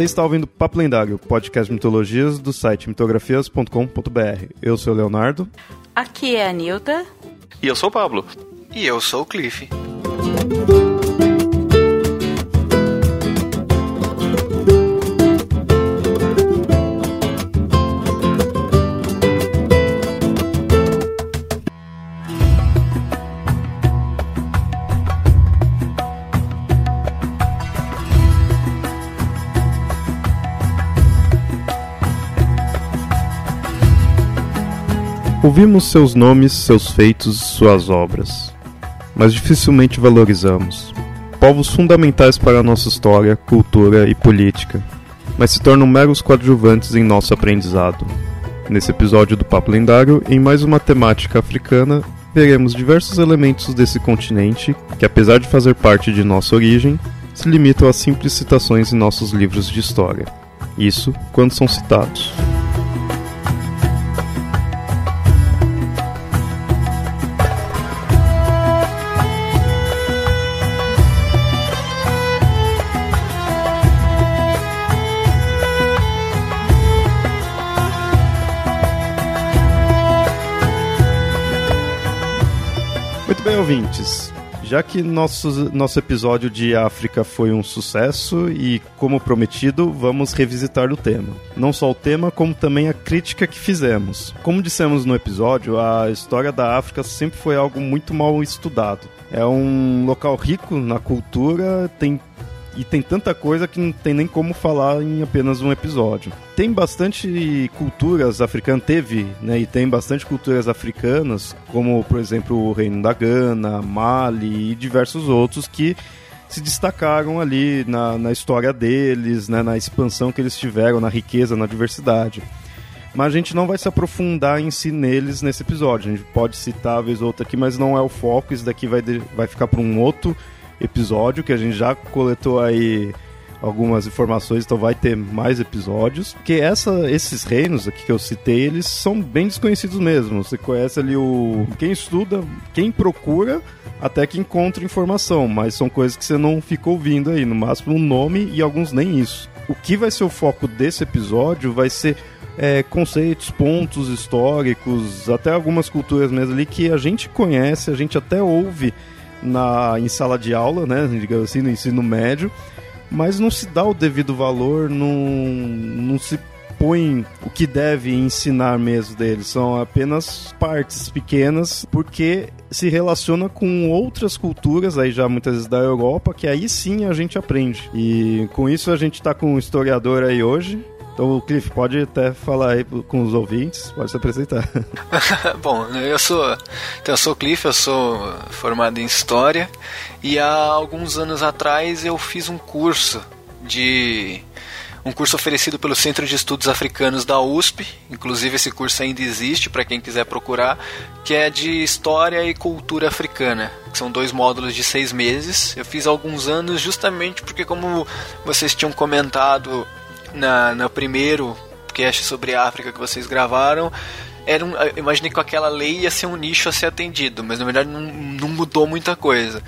Você está ouvindo Papo Lendário, podcast de mitologias do site mitografias.com.br. Eu sou o Leonardo. Aqui é a Nilda. E eu sou o Pablo. E eu sou o Cliff. Ouvimos seus nomes, seus feitos, suas obras, mas dificilmente valorizamos. Povos fundamentais para a nossa história, cultura e política, mas se tornam meros coadjuvantes em nosso aprendizado. Nesse episódio do Papo Lendário, em mais uma temática africana, veremos diversos elementos desse continente que, apesar de fazer parte de nossa origem, se limitam a simples citações em nossos livros de história. Isso quando são citados. Ouvintes. Já que nosso, nosso episódio de África foi um sucesso e, como prometido, vamos revisitar o tema. Não só o tema, como também a crítica que fizemos. Como dissemos no episódio, a história da África sempre foi algo muito mal estudado. É um local rico na cultura, tem e tem tanta coisa que não tem nem como falar em apenas um episódio. Tem bastante culturas africanas, teve, né, e tem bastante culturas africanas, como por exemplo o Reino da Gana, Mali e diversos outros que se destacaram ali na, na história deles, né, na expansão que eles tiveram, na riqueza, na diversidade. Mas a gente não vai se aprofundar em si neles nesse episódio. A gente pode citar vez ou outra aqui, mas não é o foco. Isso daqui vai, vai ficar para um outro episódio, que a gente já coletou aí algumas informações, então vai ter mais episódios. Que essa, esses reinos aqui que eu citei, eles são bem desconhecidos mesmo. Você conhece ali o quem estuda, quem procura, até que encontra informação, mas são coisas que você não fica ouvindo aí, no máximo um nome e alguns nem isso. O que vai ser o foco desse episódio vai ser é, conceitos, pontos históricos, até algumas culturas mesmo ali que a gente conhece, a gente até ouve na, em sala de aula, né, digamos assim, no ensino médio, mas não se dá o devido valor, não, não se põe o que deve ensinar mesmo deles, são apenas partes pequenas, porque se relaciona com outras culturas, aí já muitas vezes da Europa, que aí sim a gente aprende. E com isso a gente está com um historiador aí hoje, então, o Cliff, pode até falar aí com os ouvintes, pode se apresentar. Bom, eu sou, então eu sou o Cliff, eu sou formado em História e há alguns anos atrás eu fiz um curso de um curso oferecido pelo Centro de Estudos Africanos da USP, inclusive esse curso ainda existe para quem quiser procurar, que é de História e Cultura Africana, que são dois módulos de seis meses. Eu fiz alguns anos justamente porque, como vocês tinham comentado na, no primeiro cast sobre a África que vocês gravaram, era um, imaginei que com aquela lei ia ser um nicho a ser atendido, mas na verdade não, não mudou muita coisa.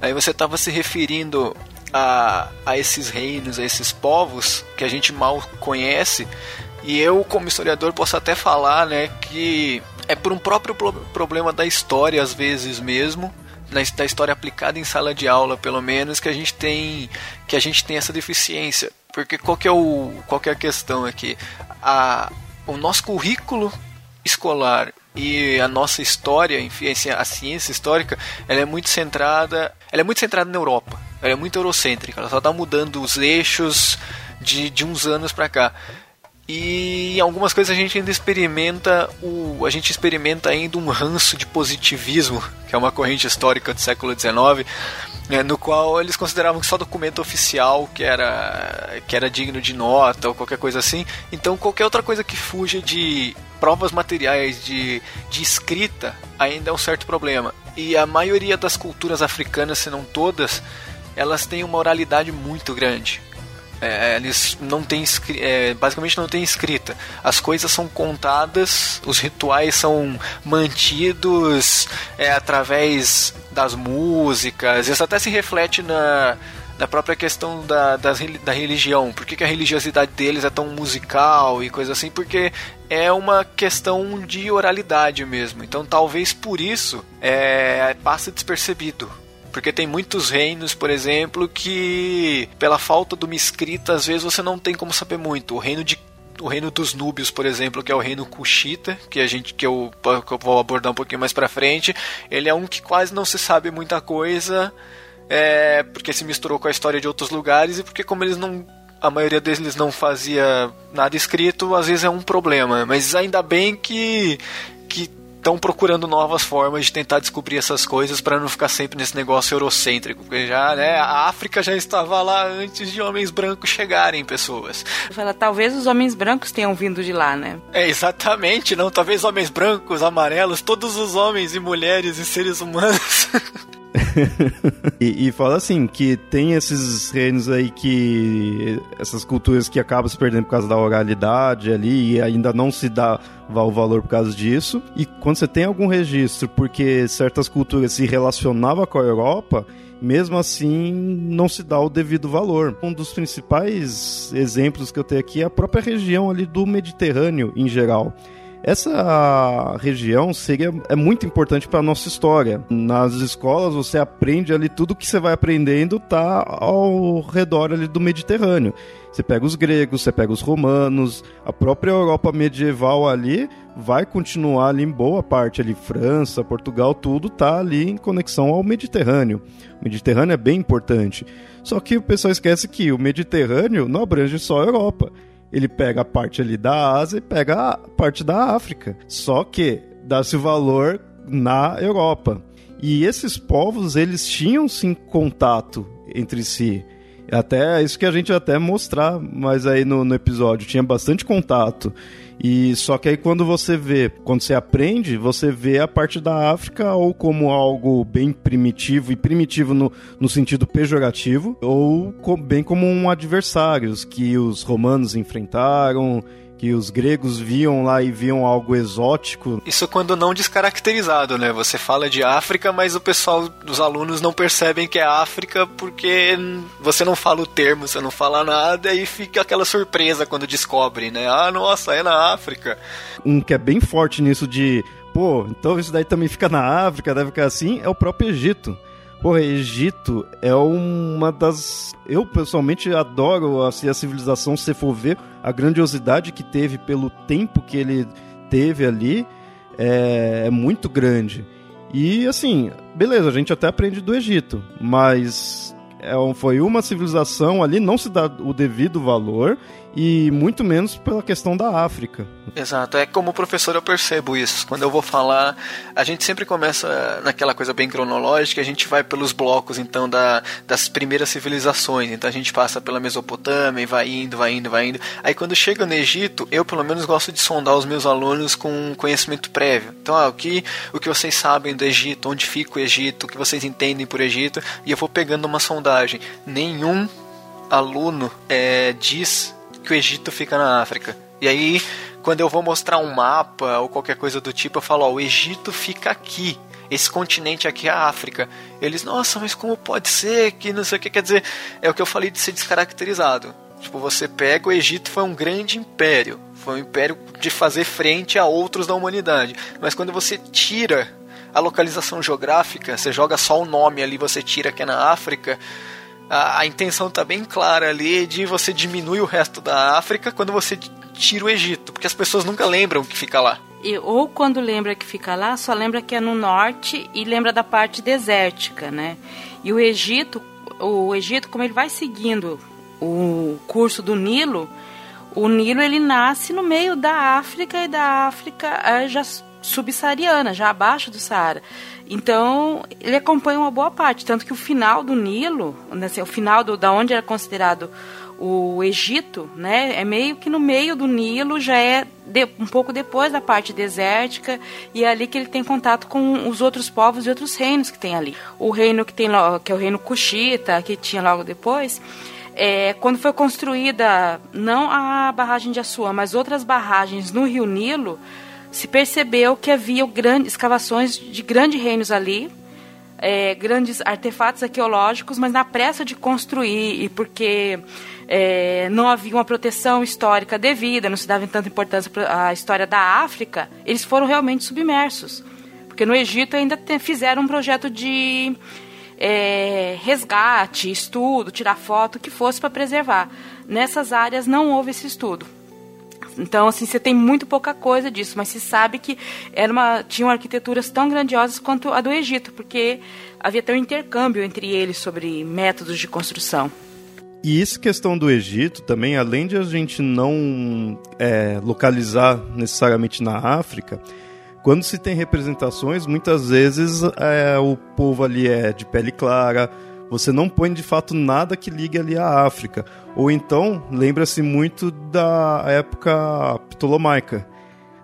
Aí você estava se referindo a, a esses reinos, a esses povos que a gente mal conhece, e eu, como historiador, posso até falar né, que é por um próprio problema da história, às vezes mesmo, da história aplicada em sala de aula, pelo menos, que a gente tem, que a gente tem essa deficiência. Porque qual é, o, qual é a questão aqui? A, o nosso currículo escolar e a nossa história, enfim, a ciência histórica, ela é muito centrada, ela é muito centrada na Europa. Ela é muito eurocêntrica, ela só está mudando os eixos de, de uns anos para cá. E em algumas coisas a gente ainda experimenta o, a gente experimenta ainda um ranço de positivismo, que é uma corrente histórica do século XIX, né, no qual eles consideravam que só documento oficial que era, que era digno de nota ou qualquer coisa assim. Então qualquer outra coisa que fuja de provas materiais de, de escrita ainda é um certo problema. E a maioria das culturas africanas, se não todas, elas têm uma oralidade muito grande. É, eles não têm é, basicamente não tem escrita. As coisas são contadas, os rituais são mantidos é, através das músicas. Isso até se reflete na, da própria questão da, das, da religião. Por que, que a religiosidade deles é tão musical e coisa assim? Porque é uma questão de oralidade mesmo. Então talvez por isso é, passa despercebido. Porque tem muitos reinos, por exemplo, que pela falta de uma escrita, às vezes você não tem como saber muito. O reino de o reino dos núbios, por exemplo, que é o reino Kushita, que a gente que eu, que eu vou abordar um pouquinho mais para frente, ele é um que quase não se sabe muita coisa, é, porque se misturou com a história de outros lugares e porque como eles não a maioria deles não fazia nada escrito, às vezes é um problema, mas ainda bem que que estão procurando novas formas de tentar descobrir essas coisas para não ficar sempre nesse negócio eurocêntrico, porque já, né, a África já estava lá antes de homens brancos chegarem, pessoas. Fala, talvez os homens brancos tenham vindo de lá, né? É, exatamente, não, talvez homens brancos, amarelos, todos os homens e mulheres e seres humanos e, e, fala assim, que tem esses reinos aí que. essas culturas que acabam se perdendo por causa da oralidade ali e ainda não se dá o valor por causa disso. E quando você tem algum registro porque certas culturas se relacionavam com a Europa, mesmo assim não se dá o devido valor. Um dos principais exemplos que eu tenho aqui é a própria região ali do Mediterrâneo em geral. Essa região seria é muito importante para a nossa história. Nas escolas você aprende ali tudo que você vai aprendendo tá ao redor ali do Mediterrâneo. Você pega os gregos, você pega os romanos, a própria Europa medieval ali vai continuar ali em boa parte ali França, Portugal, tudo tá ali em conexão ao Mediterrâneo. O Mediterrâneo é bem importante. Só que o pessoal esquece que o Mediterrâneo não abrange só a Europa ele pega a parte ali da Ásia e pega a parte da África. Só que dá-se valor na Europa. E esses povos, eles tinham sim contato entre si. Até isso que a gente até mostrar mais aí no, no episódio. Tinha bastante contato. E só que aí quando você vê, quando você aprende, você vê a parte da África ou como algo bem primitivo e primitivo no, no sentido pejorativo, ou bem como um adversários que os romanos enfrentaram que os gregos viam lá e viam algo exótico. Isso quando não descaracterizado, né? Você fala de África, mas o pessoal, os alunos não percebem que é África porque você não fala o termo, você não fala nada e fica aquela surpresa quando descobre, né? Ah, nossa, é na África. Um que é bem forte nisso de, pô, então isso daí também fica na África, deve ficar assim, é o próprio Egito. Porra, Egito é uma das. Eu pessoalmente adoro assim, a civilização, se for ver a grandiosidade que teve pelo tempo que ele teve ali, é, é muito grande. E assim, beleza, a gente até aprende do Egito, mas é, foi uma civilização ali, não se dá o devido valor e muito menos pela questão da África. Exato, é como professor eu percebo isso. Quando eu vou falar, a gente sempre começa naquela coisa bem cronológica, a gente vai pelos blocos então da, das primeiras civilizações. Então a gente passa pela Mesopotâmia e vai indo, vai indo, vai indo. Aí quando chega no Egito, eu pelo menos gosto de sondar os meus alunos com conhecimento prévio. Então, ah, o que o que vocês sabem do Egito, onde fica o Egito, o que vocês entendem por Egito, e eu vou pegando uma sondagem. Nenhum aluno é, diz que o Egito fica na África. E aí, quando eu vou mostrar um mapa ou qualquer coisa do tipo, eu falo, ó, o Egito fica aqui. Esse continente aqui é a África. Eles, nossa, mas como pode ser que não sei o que quer dizer? É o que eu falei de ser descaracterizado. Tipo, você pega o Egito foi um grande império, foi um império de fazer frente a outros da humanidade. Mas quando você tira a localização geográfica, você joga só o nome ali, você tira que é na África, a, a intenção está bem clara ali de você diminuir o resto da África quando você tira o Egito, porque as pessoas nunca lembram que fica lá. E, ou quando lembra que fica lá, só lembra que é no norte e lembra da parte desértica, né? E o Egito, o Egito, como ele vai seguindo o curso do Nilo, o Nilo ele nasce no meio da África e da África eh, já subsaariana, já abaixo do Saara. Então, ele acompanha uma boa parte, tanto que o final do Nilo, assim, o final do, da onde era considerado o Egito, né, é meio que no meio do Nilo, já é de, um pouco depois da parte desértica, e é ali que ele tem contato com os outros povos e outros reinos que tem ali. O reino que tem que é o reino Cuxita, que tinha logo depois, é, quando foi construída não a barragem de Assuã, mas outras barragens no Rio Nilo, se percebeu que havia escavações de grandes reinos ali, é, grandes artefatos arqueológicos, mas na pressa de construir e porque é, não havia uma proteção histórica devida, não se dava tanta importância à história da África, eles foram realmente submersos. Porque no Egito ainda te, fizeram um projeto de é, resgate, estudo, tirar foto, que fosse para preservar. Nessas áreas não houve esse estudo. Então, assim, você tem muito pouca coisa disso, mas se sabe que era uma, tinham arquiteturas tão grandiosas quanto a do Egito, porque havia até um intercâmbio entre eles sobre métodos de construção. E isso questão do Egito também, além de a gente não é, localizar necessariamente na África, quando se tem representações, muitas vezes é, o povo ali é de pele clara, você não põe de fato nada que ligue ali à África. Ou então, lembra-se muito da época ptolomaica.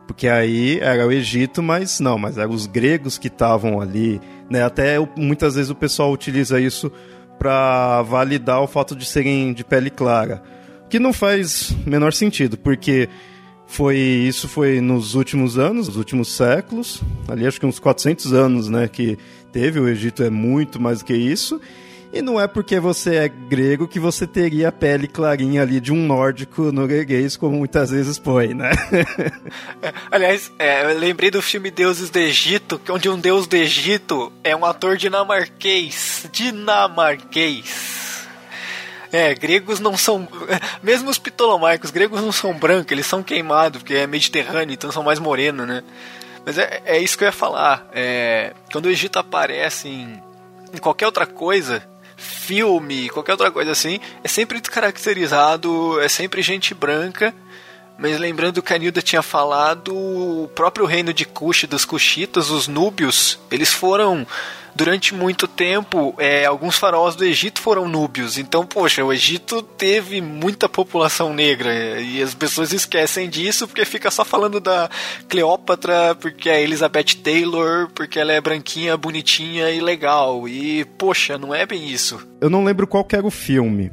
Porque aí era o Egito, mas não, mas eram os gregos que estavam ali. Né? Até muitas vezes o pessoal utiliza isso para validar o fato de serem de pele clara. Que não faz menor sentido, porque foi isso foi nos últimos anos, nos últimos séculos, ali acho que uns 400 anos, né, que teve, o Egito é muito mais do que isso, e não é porque você é grego que você teria a pele clarinha ali de um nórdico norueguês, como muitas vezes põe, né? Aliás, é, eu lembrei do filme Deuses do Egito, onde um deus do Egito é um ator dinamarquês. Dinamarquês. É, gregos não são. Mesmo os ptolomaicos, gregos não são brancos, eles são queimados, porque é mediterrâneo, então são mais morenos, né? Mas é, é isso que eu ia falar. É, quando o Egito aparece em, em qualquer outra coisa, filme, qualquer outra coisa assim, é sempre descaracterizado, é sempre gente branca. Mas lembrando que a Nilda tinha falado, o próprio reino de Cush, dos Cushitas, os Núbios, eles foram durante muito tempo, é, alguns faraós do Egito foram núbios. Então, poxa, o Egito teve muita população negra e as pessoas esquecem disso porque fica só falando da Cleópatra, porque é Elizabeth Taylor, porque ela é branquinha, bonitinha e legal. E, poxa, não é bem isso. Eu não lembro qual era o filme.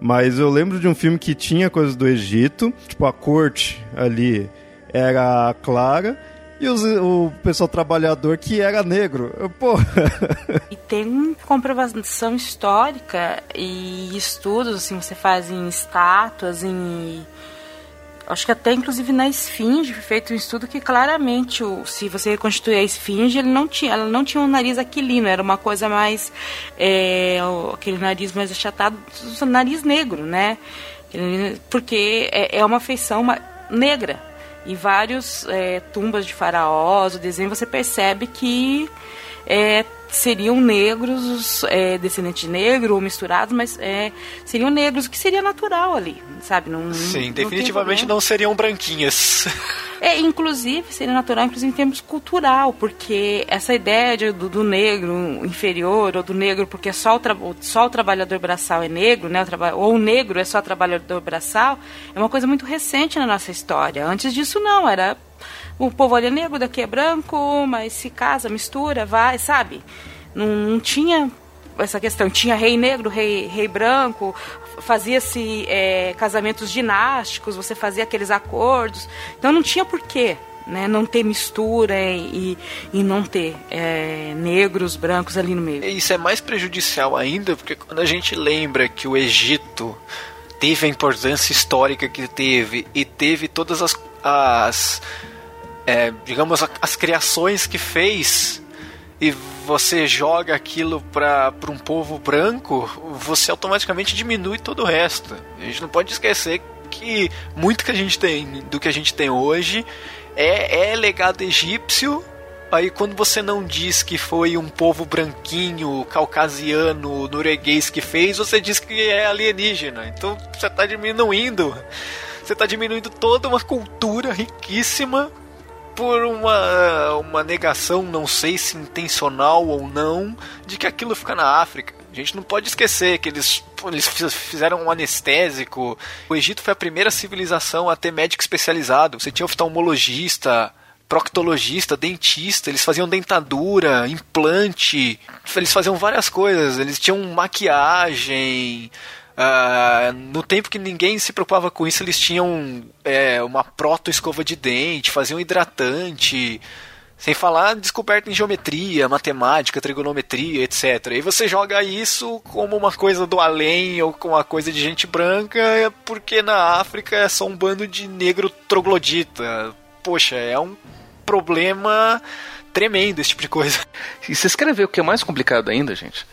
Mas eu lembro de um filme que tinha coisas do Egito, tipo a corte ali era clara e os, o pessoal trabalhador que era negro. Pô. E tem comprovação histórica e estudos, assim, você faz em estátuas, em. Acho que até inclusive na esfinge feito um estudo que claramente, se você reconstituir a esfinge, ele não tinha, ela não tinha um nariz aquilino, era uma coisa mais. É, aquele nariz mais achatado, nariz negro, né? Porque é, é uma feição negra em vários é, tumbas de faraós, o desenho você percebe que é, seriam negros, é, descendentes de negro ou misturados, mas é, seriam negros, o que seria natural ali, sabe? Não, Sim, não, definitivamente não, seriam branquinhas. É, inclusive, seria natural, inclusive em termos cultural, porque essa ideia de, do, do, negro inferior, ou do negro porque só o, só o trabalhador braçal é negro, né, o ou o negro é só trabalhador braçal, é uma coisa muito recente na nossa história. Antes disso, não, era o povo é negro, daqui é branco, mas se casa, mistura, vai, sabe? Não, não tinha essa questão. Tinha rei negro, rei, rei branco, fazia-se é, casamentos dinásticos, você fazia aqueles acordos. Então não tinha porquê. Né, não ter mistura e, e não ter é, negros, brancos ali no meio. Isso é mais prejudicial ainda, porque quando a gente lembra que o Egito teve a importância histórica que teve e teve todas as, as é, digamos, as criações que fez e você joga aquilo para um povo branco, você automaticamente diminui todo o resto. A gente não pode esquecer que muito que a gente tem do que a gente tem hoje é, é legado egípcio. Aí quando você não diz que foi um povo branquinho, caucasiano, norueguês que fez, você diz que é alienígena. Então você está diminuindo. Você está diminuindo toda uma cultura riquíssima por uma, uma negação, não sei se intencional ou não, de que aquilo fica na África. A gente não pode esquecer que eles, eles fizeram um anestésico. O Egito foi a primeira civilização a ter médico especializado. Você tinha oftalmologista, proctologista, dentista, eles faziam dentadura, implante, eles faziam várias coisas, eles tinham maquiagem, Uh, no tempo que ninguém se preocupava com isso, eles tinham é, uma proto-escova de dente, faziam hidratante. Sem falar descoberta em geometria, matemática, trigonometria, etc. E você joga isso como uma coisa do além ou como uma coisa de gente branca, porque na África é só um bando de negro troglodita. Poxa, é um problema tremendo esse tipo de coisa. E vocês querem ver o que é mais complicado ainda, gente?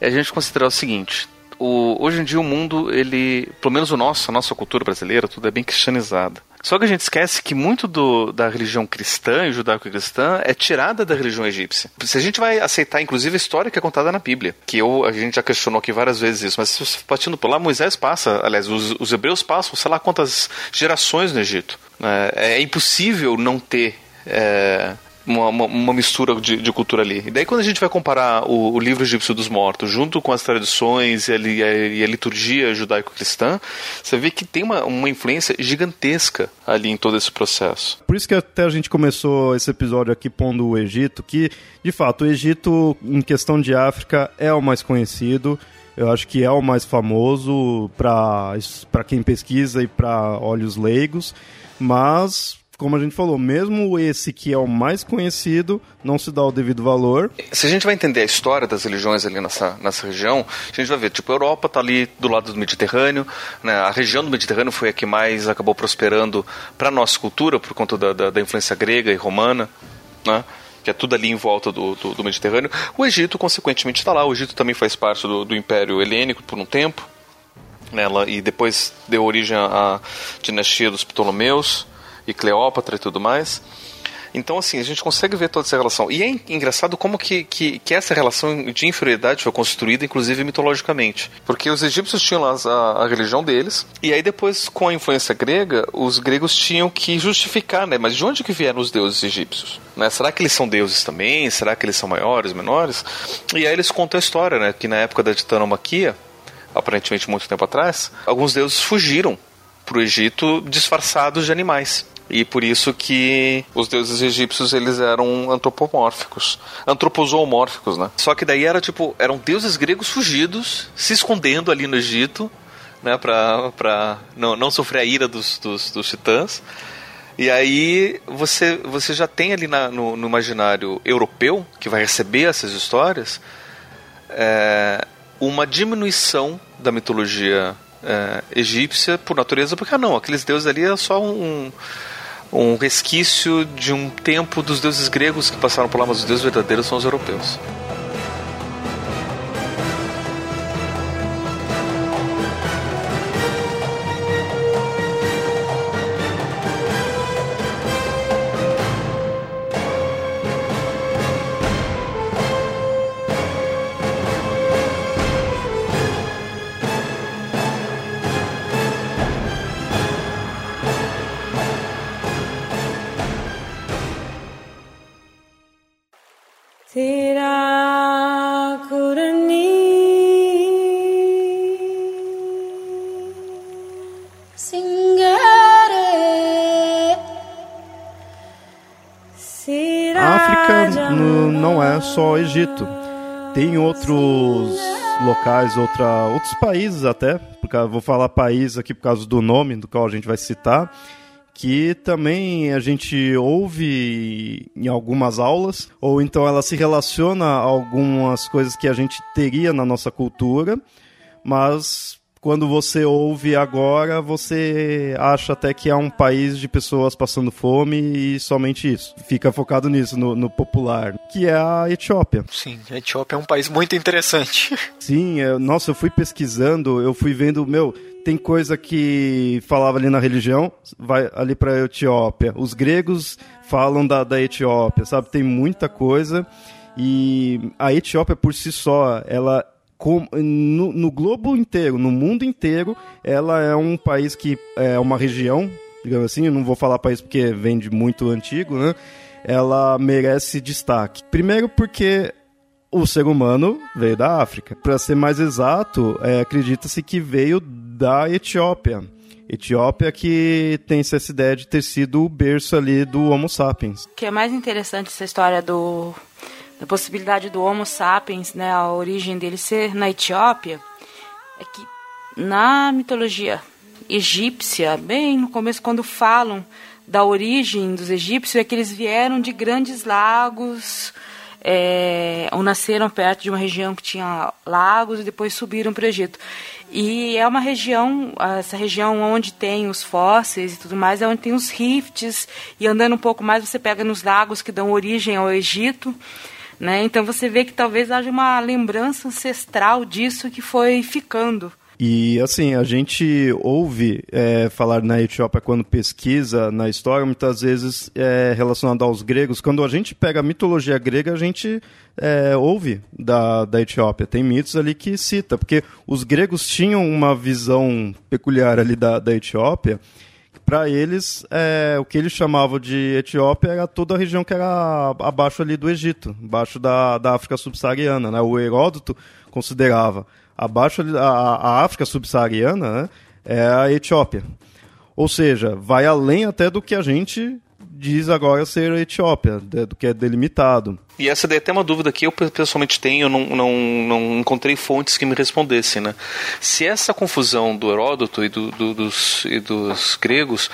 É a gente considerar o seguinte: o, hoje em dia o mundo, ele, pelo menos o nosso, a nossa cultura brasileira, tudo é bem cristianizada. Só que a gente esquece que muito do, da religião cristã e judaico-cristã é tirada da religião egípcia. Se a gente vai aceitar, inclusive, a história que é contada na Bíblia, que eu, a gente já questionou aqui várias vezes isso, mas partindo por lá, Moisés passa, aliás, os, os hebreus passam, sei lá quantas gerações no Egito. É, é impossível não ter. É, uma, uma, mistura de, de, cultura ali. E daí quando a gente vai comparar o, o livro egípcio dos mortos junto com as tradições e a, e a, e a liturgia judaico-cristã, você vê que tem uma, uma influência gigantesca ali em todo esse processo. Por isso que até a gente começou esse episódio aqui pondo o Egito, que de fato o Egito em questão de África é o mais conhecido. Eu acho que é o mais famoso para quem pesquisa e para olhos leigos, mas como a gente falou, mesmo esse que é o mais conhecido, não se dá o devido valor. Se a gente vai entender a história das religiões ali nessa, nessa região, a gente vai ver, tipo, a Europa está ali do lado do Mediterrâneo, né? a região do Mediterrâneo foi a que mais acabou prosperando para a nossa cultura, por conta da, da, da influência grega e romana, né? que é tudo ali em volta do, do, do Mediterrâneo. O Egito, consequentemente, está lá. O Egito também faz parte do, do Império Helênico por um tempo, né? e depois deu origem à dinastia dos Ptolomeus e Cleópatra e tudo mais. Então, assim, a gente consegue ver toda essa relação. E é engraçado como que, que, que essa relação de inferioridade foi construída, inclusive mitologicamente. Porque os egípcios tinham lá a, a, religião deles, e aí depois, com a influência grega, os gregos tinham que justificar, né? Mas de onde que vieram os deuses egípcios? Né? Será que eles são deuses também? Será que eles são maiores, menores? E aí eles contam a história, né? Que na época da titanomaquia, aparentemente muito tempo atrás, alguns deuses fugiram para o Egito disfarçados de animais. E por isso que os deuses egípcios eles eram antropomórficos, antropozoomórficos, né? Só que daí era tipo, eram deuses gregos fugidos, se escondendo ali no Egito, né, para pra não, não sofrer a ira dos, dos, dos titãs. E aí você, você já tem ali na, no, no, imaginário europeu, que vai receber essas histórias, é, uma diminuição da mitologia é, egípcia por natureza, porque ah, não, aqueles deuses ali é só um, um resquício de um tempo dos deuses gregos que passaram por lá, mas os deuses verdadeiros são os europeus. Só Egito. Tem outros locais, outra, outros países até, porque vou falar país aqui por causa do nome do qual a gente vai citar, que também a gente ouve em algumas aulas, ou então ela se relaciona a algumas coisas que a gente teria na nossa cultura, mas quando você ouve agora, você acha até que é um país de pessoas passando fome e somente isso. Fica focado nisso, no, no popular, que é a Etiópia. Sim, a Etiópia é um país muito interessante. Sim, é, nossa, eu fui pesquisando, eu fui vendo, meu, tem coisa que falava ali na religião, vai ali para a Etiópia. Os gregos falam da, da Etiópia, sabe? Tem muita coisa. E a Etiópia por si só, ela com, no, no, globo inteiro, no mundo inteiro, ela é um país que é uma região, digamos assim, eu não vou falar país porque vem de muito antigo, né? Ela merece destaque. Primeiro porque o ser humano veio da África. Para ser mais exato, é, acredita-se que veio da Etiópia. Etiópia que tem essa ideia de ter sido o berço ali do Homo sapiens. O que é mais interessante essa história do da possibilidade do Homo sapiens, né, a origem dele ser na Etiópia, é que na mitologia egípcia, bem no começo, quando falam da origem dos egípcios é que eles vieram de grandes lagos, é, ou nasceram perto de uma região que tinha lagos e depois subiram para o Egito. E é uma região, essa região onde tem os fósseis e tudo mais, é onde tem os rifts, e andando um pouco mais você pega nos lagos que dão origem ao Egito. Né? Então você vê que talvez haja uma lembrança ancestral disso que foi ficando. E assim, a gente ouve é, falar na Etiópia quando pesquisa na história, muitas vezes é, relacionado aos gregos. Quando a gente pega a mitologia grega, a gente é, ouve da, da Etiópia. Tem mitos ali que cita, porque os gregos tinham uma visão peculiar ali da, da Etiópia. Para eles, é, o que eles chamavam de Etiópia era toda a região que era abaixo ali do Egito, abaixo da, da África subsaariana. Né? O Heródoto considerava abaixo a, a África subsaariana né, é a Etiópia. Ou seja, vai além até do que a gente diz agora ser Etiópia, do que é delimitado. E essa daí é até uma dúvida que eu pessoalmente tenho, eu não, não, não encontrei fontes que me respondessem, né? Se essa confusão do Heródoto e, do, do, dos, e dos gregos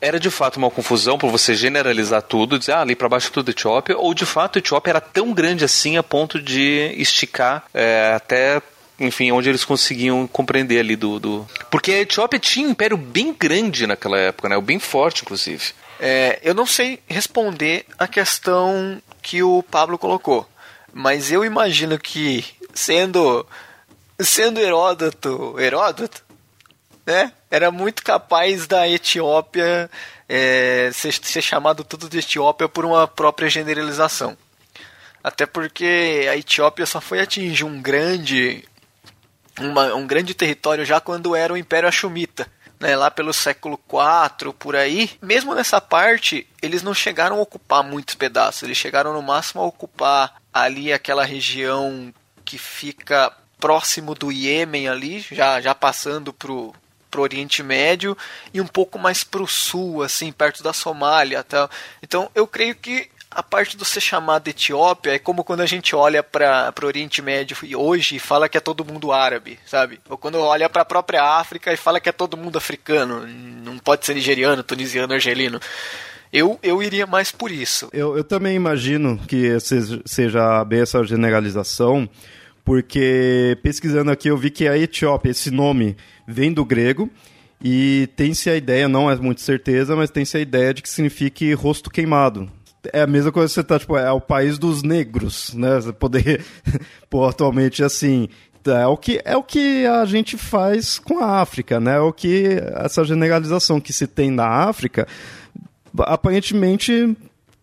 era de fato uma confusão por você generalizar tudo, dizer, ah, ali para baixo é tudo Etiópia, ou de fato Etiópia era tão grande assim a ponto de esticar é, até enfim, onde eles conseguiam compreender ali do, do... Porque a Etiópia tinha um império bem grande naquela época, né? Bem forte, inclusive. É, eu não sei responder a questão que o Pablo colocou, mas eu imagino que sendo sendo Heródoto, Heródoto, né? Era muito capaz da Etiópia é, ser, ser chamado tudo de Etiópia por uma própria generalização. Até porque a Etiópia só foi atingir um grande uma, um grande território já quando era o Império Ashumita. Né, lá pelo século IV, por aí, mesmo nessa parte, eles não chegaram a ocupar muitos pedaços, eles chegaram no máximo a ocupar ali aquela região que fica próximo do Iêmen ali, já, já passando pro, pro Oriente Médio e um pouco mais pro sul, assim, perto da Somália, tá? Então, eu creio que a parte do ser chamado Etiópia é como quando a gente olha para o Oriente Médio hoje e fala que é todo mundo árabe, sabe? Ou quando olha para a própria África e fala que é todo mundo africano, não pode ser nigeriano, tunisiano, argelino. Eu, eu iria mais por isso. Eu, eu também imagino que seja bem essa generalização, porque pesquisando aqui eu vi que a Etiópia, esse nome, vem do grego. E tem-se a ideia, não é muito certeza, mas tem-se a ideia de que signifique rosto queimado é a mesma coisa que você tá, tipo, é o país dos negros, né? Você poder pô, atualmente assim. É o, que, é o que a gente faz com a África, né? É o que essa generalização que se tem na África, aparentemente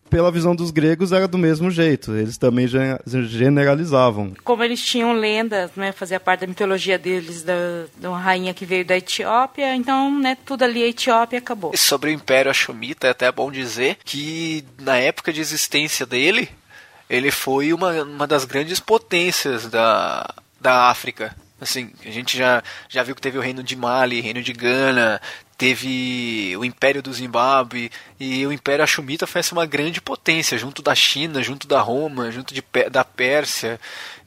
pela visão dos gregos, era do mesmo jeito. Eles também generalizavam. Como eles tinham lendas, né, fazia parte da mitologia deles, da, uma rainha que veio da Etiópia, então, né, tudo ali a Etiópia acabou. E sobre o Império Ashumita, é até bom dizer que na época de existência dele, ele foi uma, uma das grandes potências da, da África. Assim, a gente já, já viu que teve o reino de Mali, reino de Gana, teve o Império do Zimbábue e o Império Ashumita foi uma grande potência junto da China, junto da Roma, junto de, da Pérsia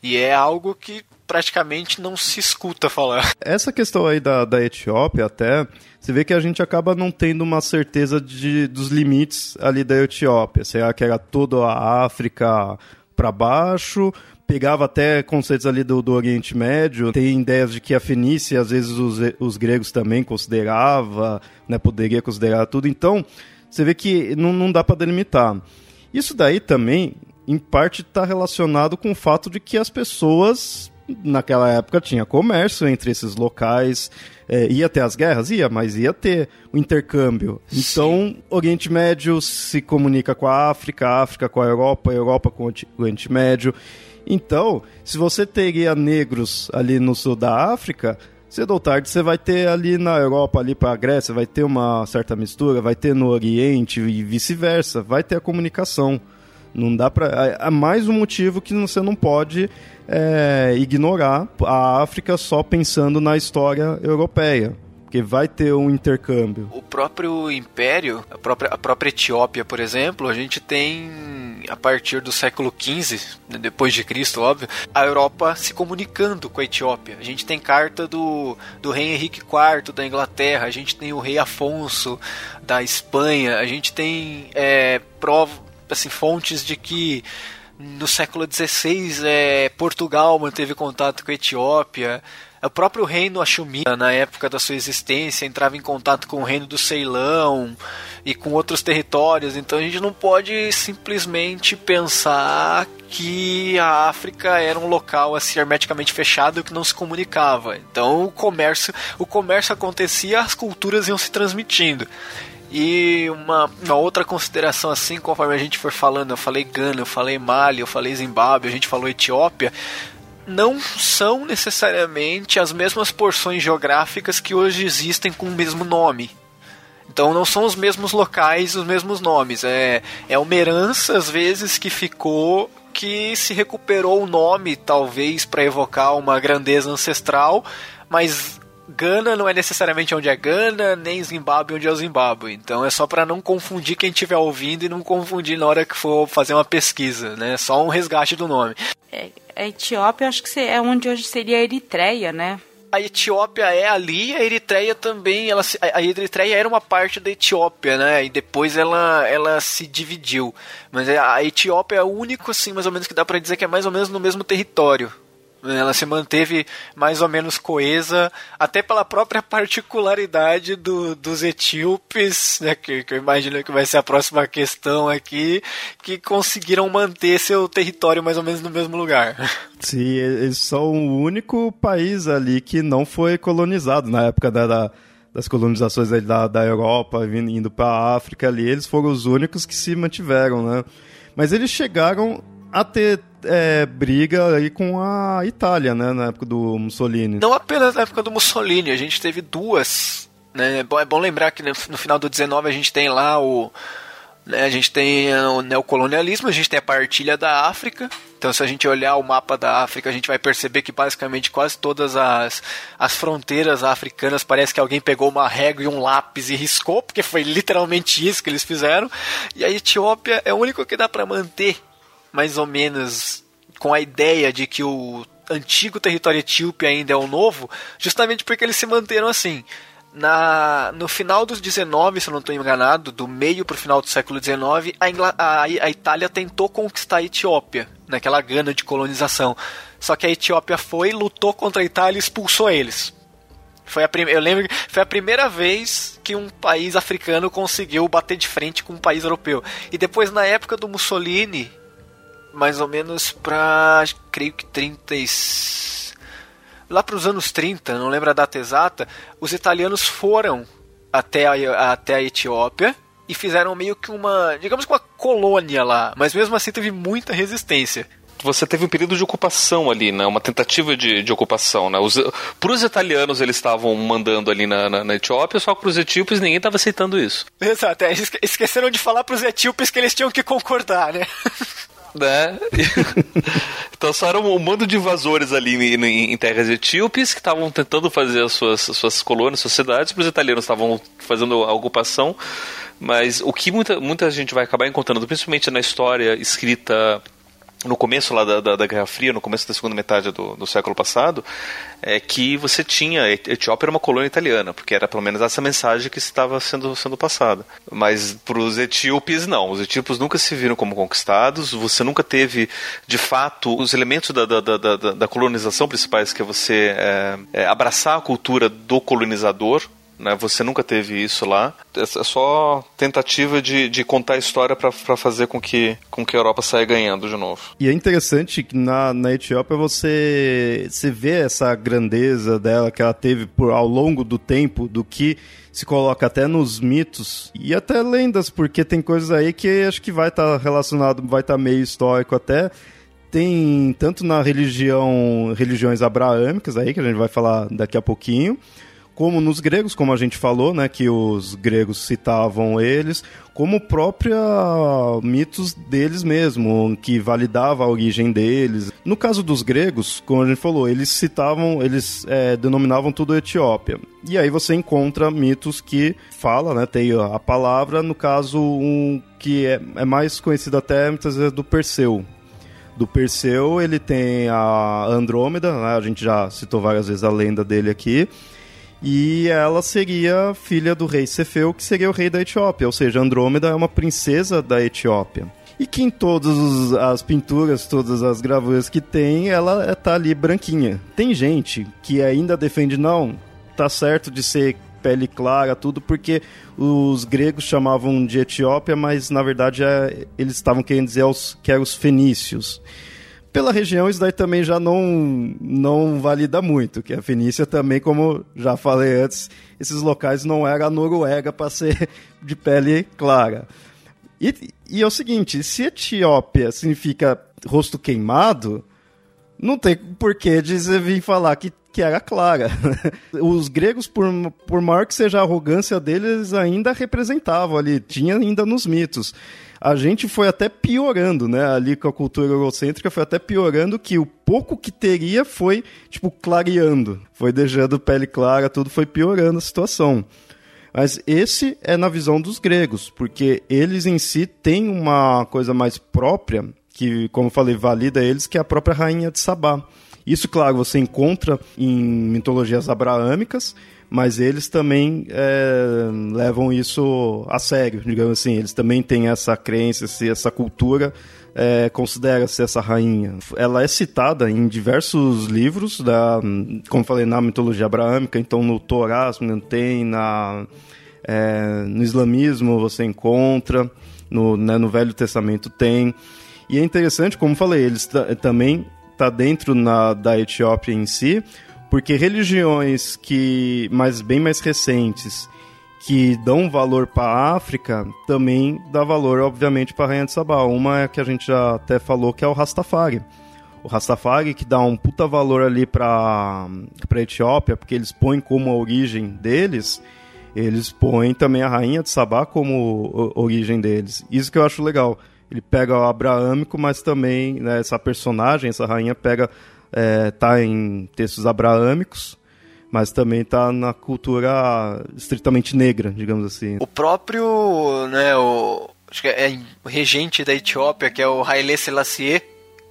e é algo que praticamente não se escuta falar. Essa questão aí da, da Etiópia até você vê que a gente acaba não tendo uma certeza de, dos limites ali da Etiópia. Será que era toda a África para baixo? Pegava até conceitos ali do, do Oriente Médio, tem ideias de que a Fenícia, às vezes os, os gregos também considerava, né, poderia considerar tudo. Então, você vê que não, não dá para delimitar. Isso daí também, em parte, está relacionado com o fato de que as pessoas naquela época tinha comércio entre esses locais, é, ia ter as guerras? Ia, mas ia ter o intercâmbio. Então, o Oriente Médio se comunica com a África, a África com a Europa, a Europa com o Oriente Médio. Então, se você teria negros ali no sul da África, cedo ou tarde você vai ter ali na Europa, ali para a Grécia, vai ter uma certa mistura, vai ter no Oriente e vice-versa, vai ter a comunicação. Não dá para. Há mais um motivo que você não pode é, ignorar a África só pensando na história europeia. Porque vai ter um intercâmbio. O próprio império, a própria, a própria Etiópia, por exemplo, a gente tem, a partir do século XV, né, depois de Cristo, óbvio, a Europa se comunicando com a Etiópia. A gente tem carta do, do rei Henrique IV da Inglaterra, a gente tem o rei Afonso da Espanha, a gente tem é, assim, fontes de que no século XVI é, Portugal manteve contato com a Etiópia. O próprio reino Ashumita, na época da sua existência, entrava em contato com o reino do Ceilão e com outros territórios. Então a gente não pode simplesmente pensar que a África era um local assim hermeticamente fechado que não se comunicava. Então o comércio, o comércio acontecia, as culturas iam se transmitindo. E uma, uma, outra consideração assim, conforme a gente for falando, eu falei Gana, eu falei Mali, eu falei Zimbábue, a gente falou Etiópia, não são necessariamente as mesmas porções geográficas que hoje existem com o mesmo nome. Então não são os mesmos locais, os mesmos nomes. É, é uma herança, às vezes, que ficou que se recuperou o nome, talvez, para evocar uma grandeza ancestral, mas Gana não é necessariamente onde é Gana, nem Zimbábue onde é o Zimbábue. Então é só para não confundir quem estiver ouvindo e não confundir na hora que for fazer uma pesquisa, né? Só um resgate do nome. É, a Etiópia acho que é onde hoje seria a Eritreia, né? A Etiópia é ali, a Eritreia também, ela, a Eritreia era uma parte da Etiópia, né? E depois ela, ela se dividiu. Mas a Etiópia é o único, assim, mais ou menos que dá para dizer que é mais ou menos no mesmo território. Ela se manteve mais ou menos coesa, até pela própria particularidade do, dos etíopes, né, que, que eu imagino que vai ser a próxima questão aqui, que conseguiram manter seu território mais ou menos no mesmo lugar. Sim, eles são o único país ali que não foi colonizado na época da, da das colonizações da, da Europa, vindo, indo para a África ali, eles foram os únicos que se mantiveram, né? Mas eles chegaram a ter é, briga aí com a Itália, né, na época do Mussolini. Não apenas na época do Mussolini, a gente teve duas. Né? É, bom, é bom lembrar que no final do 19 a gente tem lá o. Né, a gente tem o neocolonialismo, a gente tem a partilha da África. Então, se a gente olhar o mapa da África, a gente vai perceber que basicamente quase todas as, as fronteiras africanas parece que alguém pegou uma régua e um lápis e riscou, porque foi literalmente isso que eles fizeram. E a Etiópia é o único que dá para manter mais ou menos com a ideia de que o antigo território etíope ainda é o novo, justamente porque eles se manteram assim. Na, no final dos 19, se eu não estou enganado, do meio para o final do século 19, a, Ingl a, a, Itália tentou conquistar a Etiópia, naquela gana de colonização. Só que a Etiópia foi, lutou contra a Itália e expulsou eles. Foi a eu lembro que foi a primeira vez que um país africano conseguiu bater de frente com um país europeu. E depois, na época do Mussolini, mais ou menos para creio que 30 e... lá para os anos 30, não lembro a data exata, os italianos foram até a, até a Etiópia e fizeram meio que uma, digamos que uma colônia lá, mas mesmo assim teve muita resistência você teve um período de ocupação ali, né? Uma tentativa de, de ocupação, né? Para os italianos eles estavam mandando ali na, na, na Etiópia, só para os etíopes ninguém estava aceitando isso. Exato, é, esqueceram de falar para os etíopes que eles tinham que concordar, né? né? então só era um bando de invasores ali em, em terras etíopes que estavam tentando fazer as suas, suas colônias, suas cidades, os italianos estavam fazendo a ocupação. Mas o que muita, muita gente vai acabar encontrando, principalmente na história escrita no começo lá da, da, da, Guerra Fria, no começo da segunda metade do, do século passado, é que você tinha Etiópia era uma colônia italiana, porque era pelo menos essa mensagem que estava sendo, sendo passada. Mas para os etíopes não, os etíopes nunca se viram como conquistados, você nunca teve de fato os elementos da, da, da, da colonização principais que é você é, é, abraçar a cultura do colonizador, né? Você nunca teve isso lá. É só tentativa de, de contar a história para fazer com que, com que a Europa saia ganhando de novo. E é interessante que na, na Etiópia você, você vê essa grandeza dela que ela teve por, ao longo do tempo, do que se coloca até nos mitos e até lendas, porque tem coisas aí que acho que vai estar tá relacionado, vai estar tá meio histórico até. Tem tanto na religião, religiões abraâmicas aí, que a gente vai falar daqui a pouquinho, como nos gregos, como a gente falou, né, que os gregos citavam eles, como própria mitos deles mesmo, que validava a origem deles. No caso dos gregos, como a gente falou, eles citavam, eles é, denominavam tudo Etiópia. E aí você encontra mitos que fala, né, tem a palavra, no caso um que é, é mais conhecido até muitas vezes do Perseu, do Perseu, ele tem a Andrômeda, né? a gente já citou várias vezes a lenda dele aqui, e ela seria filha do rei Cefeu, que seria o rei da Etiópia, ou seja, Andrômeda é uma princesa da Etiópia. E que em todas as pinturas, todas as gravuras que tem, ela tá ali branquinha. Tem gente que ainda defende, não, tá certo de ser pele clara, tudo, porque os gregos chamavam de Etiópia, mas na verdade é, eles estavam querendo dizer os, que eram os fenícios. Pela região, isso daí também já não, não valida muito, que a Fenícia também, como já falei antes, esses locais não era a Noruega para ser de pele clara. E, e é o seguinte, se Etiópia significa rosto queimado, não tem porquê de você vir falar que que era clara. Os gregos, por, por maior que seja a arrogância deles, ainda representavam ali, tinha ainda nos mitos. A gente foi até piorando, né? Ali com a cultura eurocêntrica foi até piorando que o pouco que teria foi, tipo, clareando. Foi deixando pele clara, tudo foi piorando a situação. Mas esse é na visão dos gregos, porque eles em si têm uma coisa mais própria, que, como falei, valida eles, que é a própria rainha de Sabá. Isso, claro, você encontra em mitologias abraâmicas, mas eles também é, levam isso a sério, digamos assim. Eles também têm essa crença, essa cultura, é, considera-se essa rainha. Ela é citada em diversos livros, da, como falei, na mitologia abraâmica, então no Torá tem, na, é, no islamismo você encontra, no, né, no Velho Testamento tem. E é interessante, como falei, eles também está dentro na, da Etiópia em si, porque religiões que mais bem mais recentes que dão valor para a África também dá valor, obviamente, para a Rainha de Sabá. Uma é que a gente já até falou, que é o Rastafari. O Rastafari que dá um puta valor ali para a Etiópia, porque eles põem como a origem deles, eles põem também a Rainha de Sabá como origem deles. Isso que eu acho legal ele pega o abraâmico, mas também né, essa personagem, essa rainha pega é, tá em textos abraâmicos, mas também tá na cultura estritamente negra, digamos assim. O próprio, né, o acho que é o regente da Etiópia, que é o Haile Selassie,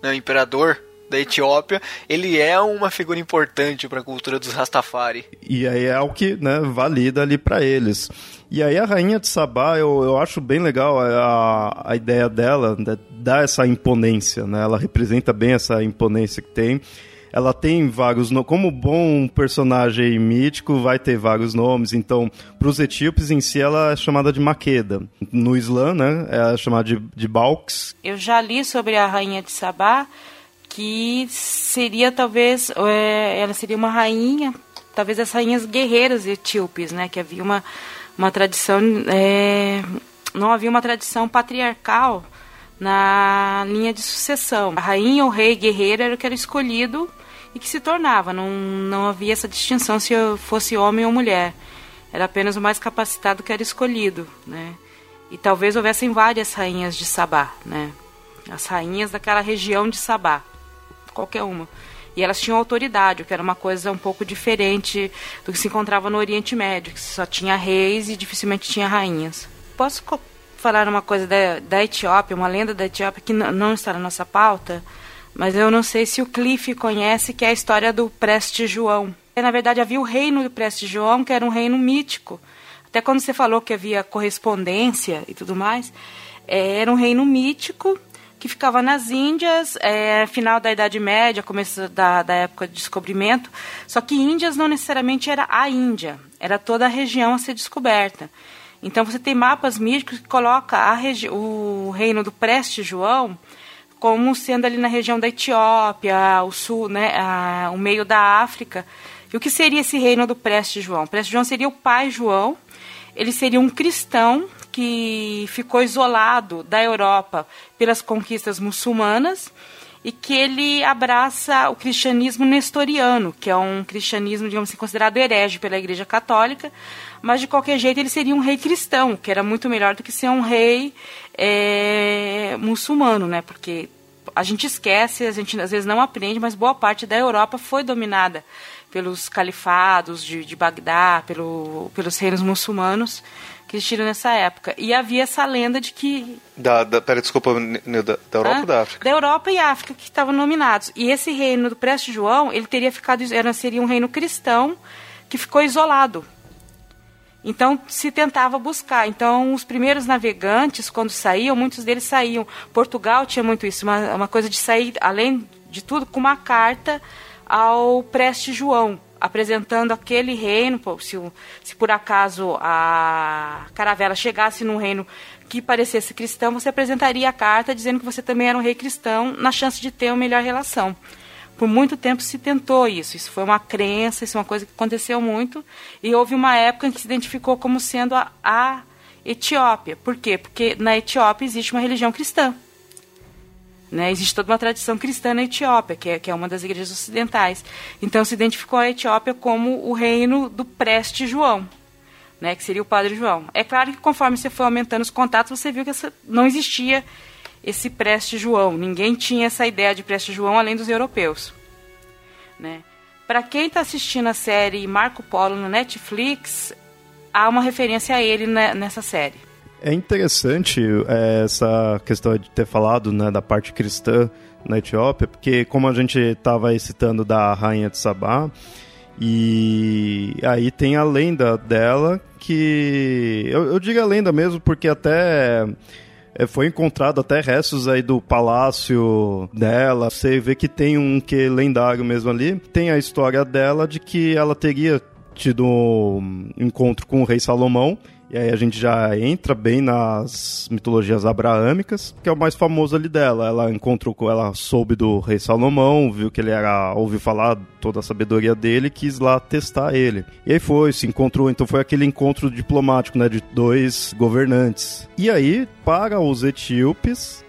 né, o imperador da Etiópia, ele é uma figura importante para a cultura dos Rastafari. E aí é o que né, valida ali para eles. E aí a rainha de Sabá, eu, eu acho bem legal a, a ideia dela, né, dar essa imponência, né? Ela representa bem essa imponência que tem. Ela tem vários nomes, como bom personagem mítico, vai ter vários nomes. Então, para os etíopes em si, ela é chamada de Maqueda. No Islã, né, é chamada de, de Balks. Eu já li sobre a rainha de Sabá, que seria talvez, é, ela seria uma rainha, talvez as rainhas guerreiras etíopes, né, que havia uma uma tradição é, não havia uma tradição patriarcal na linha de sucessão. A rainha ou rei guerreiro era o que era escolhido e que se tornava. Não, não havia essa distinção se fosse homem ou mulher. Era apenas o mais capacitado que era escolhido, né? E talvez houvessem várias rainhas de Sabá, né? As rainhas daquela região de Sabá, qualquer uma. E elas tinham autoridade, o que era uma coisa um pouco diferente do que se encontrava no Oriente Médio, que só tinha reis e dificilmente tinha rainhas. Posso falar uma coisa da, da Etiópia, uma lenda da Etiópia que não está na nossa pauta, mas eu não sei se o Cliff conhece, que é a história do Preste João. Na verdade, havia o reino do Preste João, que era um reino mítico. Até quando você falou que havia correspondência e tudo mais, é, era um reino mítico que ficava nas Índias, é, final da Idade Média, começo da, da época de descobrimento. Só que Índias não necessariamente era a Índia, era toda a região a ser descoberta. Então você tem mapas místicos que coloca o reino do Preste João como sendo ali na região da Etiópia, o sul, né, a, o meio da África. E o que seria esse reino do Preste João? Preste João seria o pai João. Ele seria um cristão que ficou isolado da Europa pelas conquistas muçulmanas e que ele abraça o cristianismo nestoriano, que é um cristianismo, digamos assim, considerado herege pela Igreja Católica, mas de qualquer jeito ele seria um rei cristão, que era muito melhor do que ser um rei é, muçulmano, né? Porque a gente esquece, a gente às vezes não aprende, mas boa parte da Europa foi dominada pelos califados de, de Bagdá, pelo, pelos reinos muçulmanos que existiram nessa época. E havia essa lenda de que. Da, da, pera, desculpa, da, da Europa ah, ou da África? Da Europa e África que estavam nominados. E esse reino do Preste João, ele teria ficado. Era, seria um reino cristão que ficou isolado. Então se tentava buscar. Então os primeiros navegantes, quando saíam, muitos deles saíam. Portugal tinha muito isso, uma, uma coisa de sair, além de tudo, com uma carta ao Preste João apresentando aquele reino, se, se por acaso a caravela chegasse num reino que parecesse cristão, você apresentaria a carta dizendo que você também era um rei cristão, na chance de ter uma melhor relação. Por muito tempo se tentou isso, isso foi uma crença, isso é uma coisa que aconteceu muito, e houve uma época em que se identificou como sendo a, a Etiópia. Por quê? Porque na Etiópia existe uma religião cristã. Né? Existe toda uma tradição cristã na Etiópia, que é, que é uma das igrejas ocidentais. Então se identificou a Etiópia como o reino do preste João, né? que seria o padre João. É claro que conforme você foi aumentando os contatos, você viu que essa, não existia esse preste João. Ninguém tinha essa ideia de preste João além dos europeus. Né? Para quem está assistindo a série Marco Polo no Netflix, há uma referência a ele nessa série. É interessante é, essa questão de ter falado né, da parte cristã na Etiópia, porque como a gente estava citando da rainha de Sabá, e aí tem a lenda dela que eu, eu digo a lenda mesmo porque até é, foi encontrado até restos aí do palácio dela. Você vê que tem um que lendário mesmo ali. Tem a história dela de que ela teria tido um encontro com o rei Salomão e aí a gente já entra bem nas mitologias abraâmicas, que é o mais famoso ali dela. Ela encontrou ela soube do rei Salomão, viu que ele era, ouviu falar toda a sabedoria dele, quis lá testar ele. E aí foi, se encontrou, então foi aquele encontro diplomático, né, de dois governantes. E aí, para os etíopes,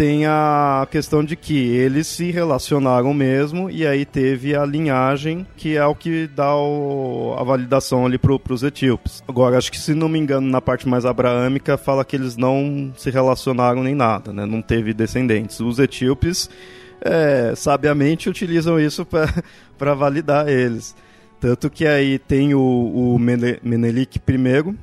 tem a questão de que eles se relacionaram mesmo e aí teve a linhagem que é o que dá o, a validação ali para os etíopes. Agora, acho que se não me engano, na parte mais abraâmica, fala que eles não se relacionaram nem nada, né? Não teve descendentes. Os etíopes, é, sabiamente, utilizam isso para validar eles. Tanto que aí tem o, o Menelik I,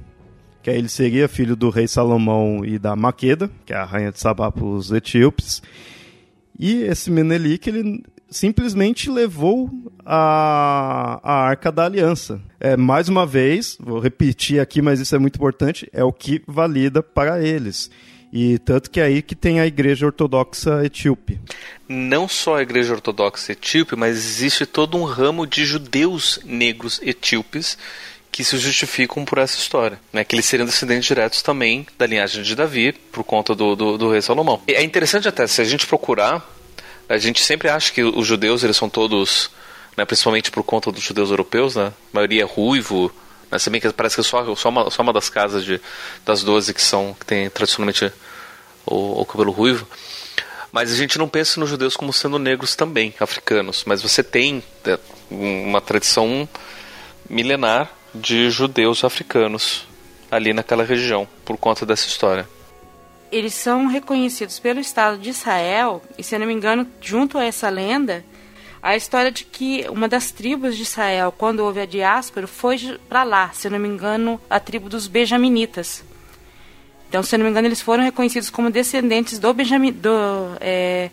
que aí ele seria filho do rei Salomão e da Maqueda, que é a rainha de Sabá para os etíopes. E esse Menelik, ele simplesmente levou a, a Arca da Aliança. É, mais uma vez, vou repetir aqui, mas isso é muito importante, é o que valida para eles. E tanto que é aí que tem a Igreja Ortodoxa Etíope. Não só a Igreja Ortodoxa Etíope, mas existe todo um ramo de judeus negros etíopes que se justificam por essa história, né? Que eles seriam descendentes diretos também da linhagem de Davi por conta do, do, do rei Salomão. E é interessante até se a gente procurar, a gente sempre acha que os judeus eles são todos, né, principalmente por conta dos judeus europeus, né? A maioria é ruivo, né? Se bem que parece que só, só, uma, só uma das casas de, das 12 que são que tem tradicionalmente o, o cabelo ruivo. Mas a gente não pensa nos judeus como sendo negros também, africanos. Mas você tem né, uma tradição milenar de judeus africanos ali naquela região por conta dessa história. Eles são reconhecidos pelo Estado de Israel, e se eu não me engano, junto a essa lenda, a história de que uma das tribos de Israel, quando houve a diáspora, foi para lá, se eu não me engano, a tribo dos Benjaminitas. Então, se eu não me engano, eles foram reconhecidos como descendentes do Benjamin, do, é,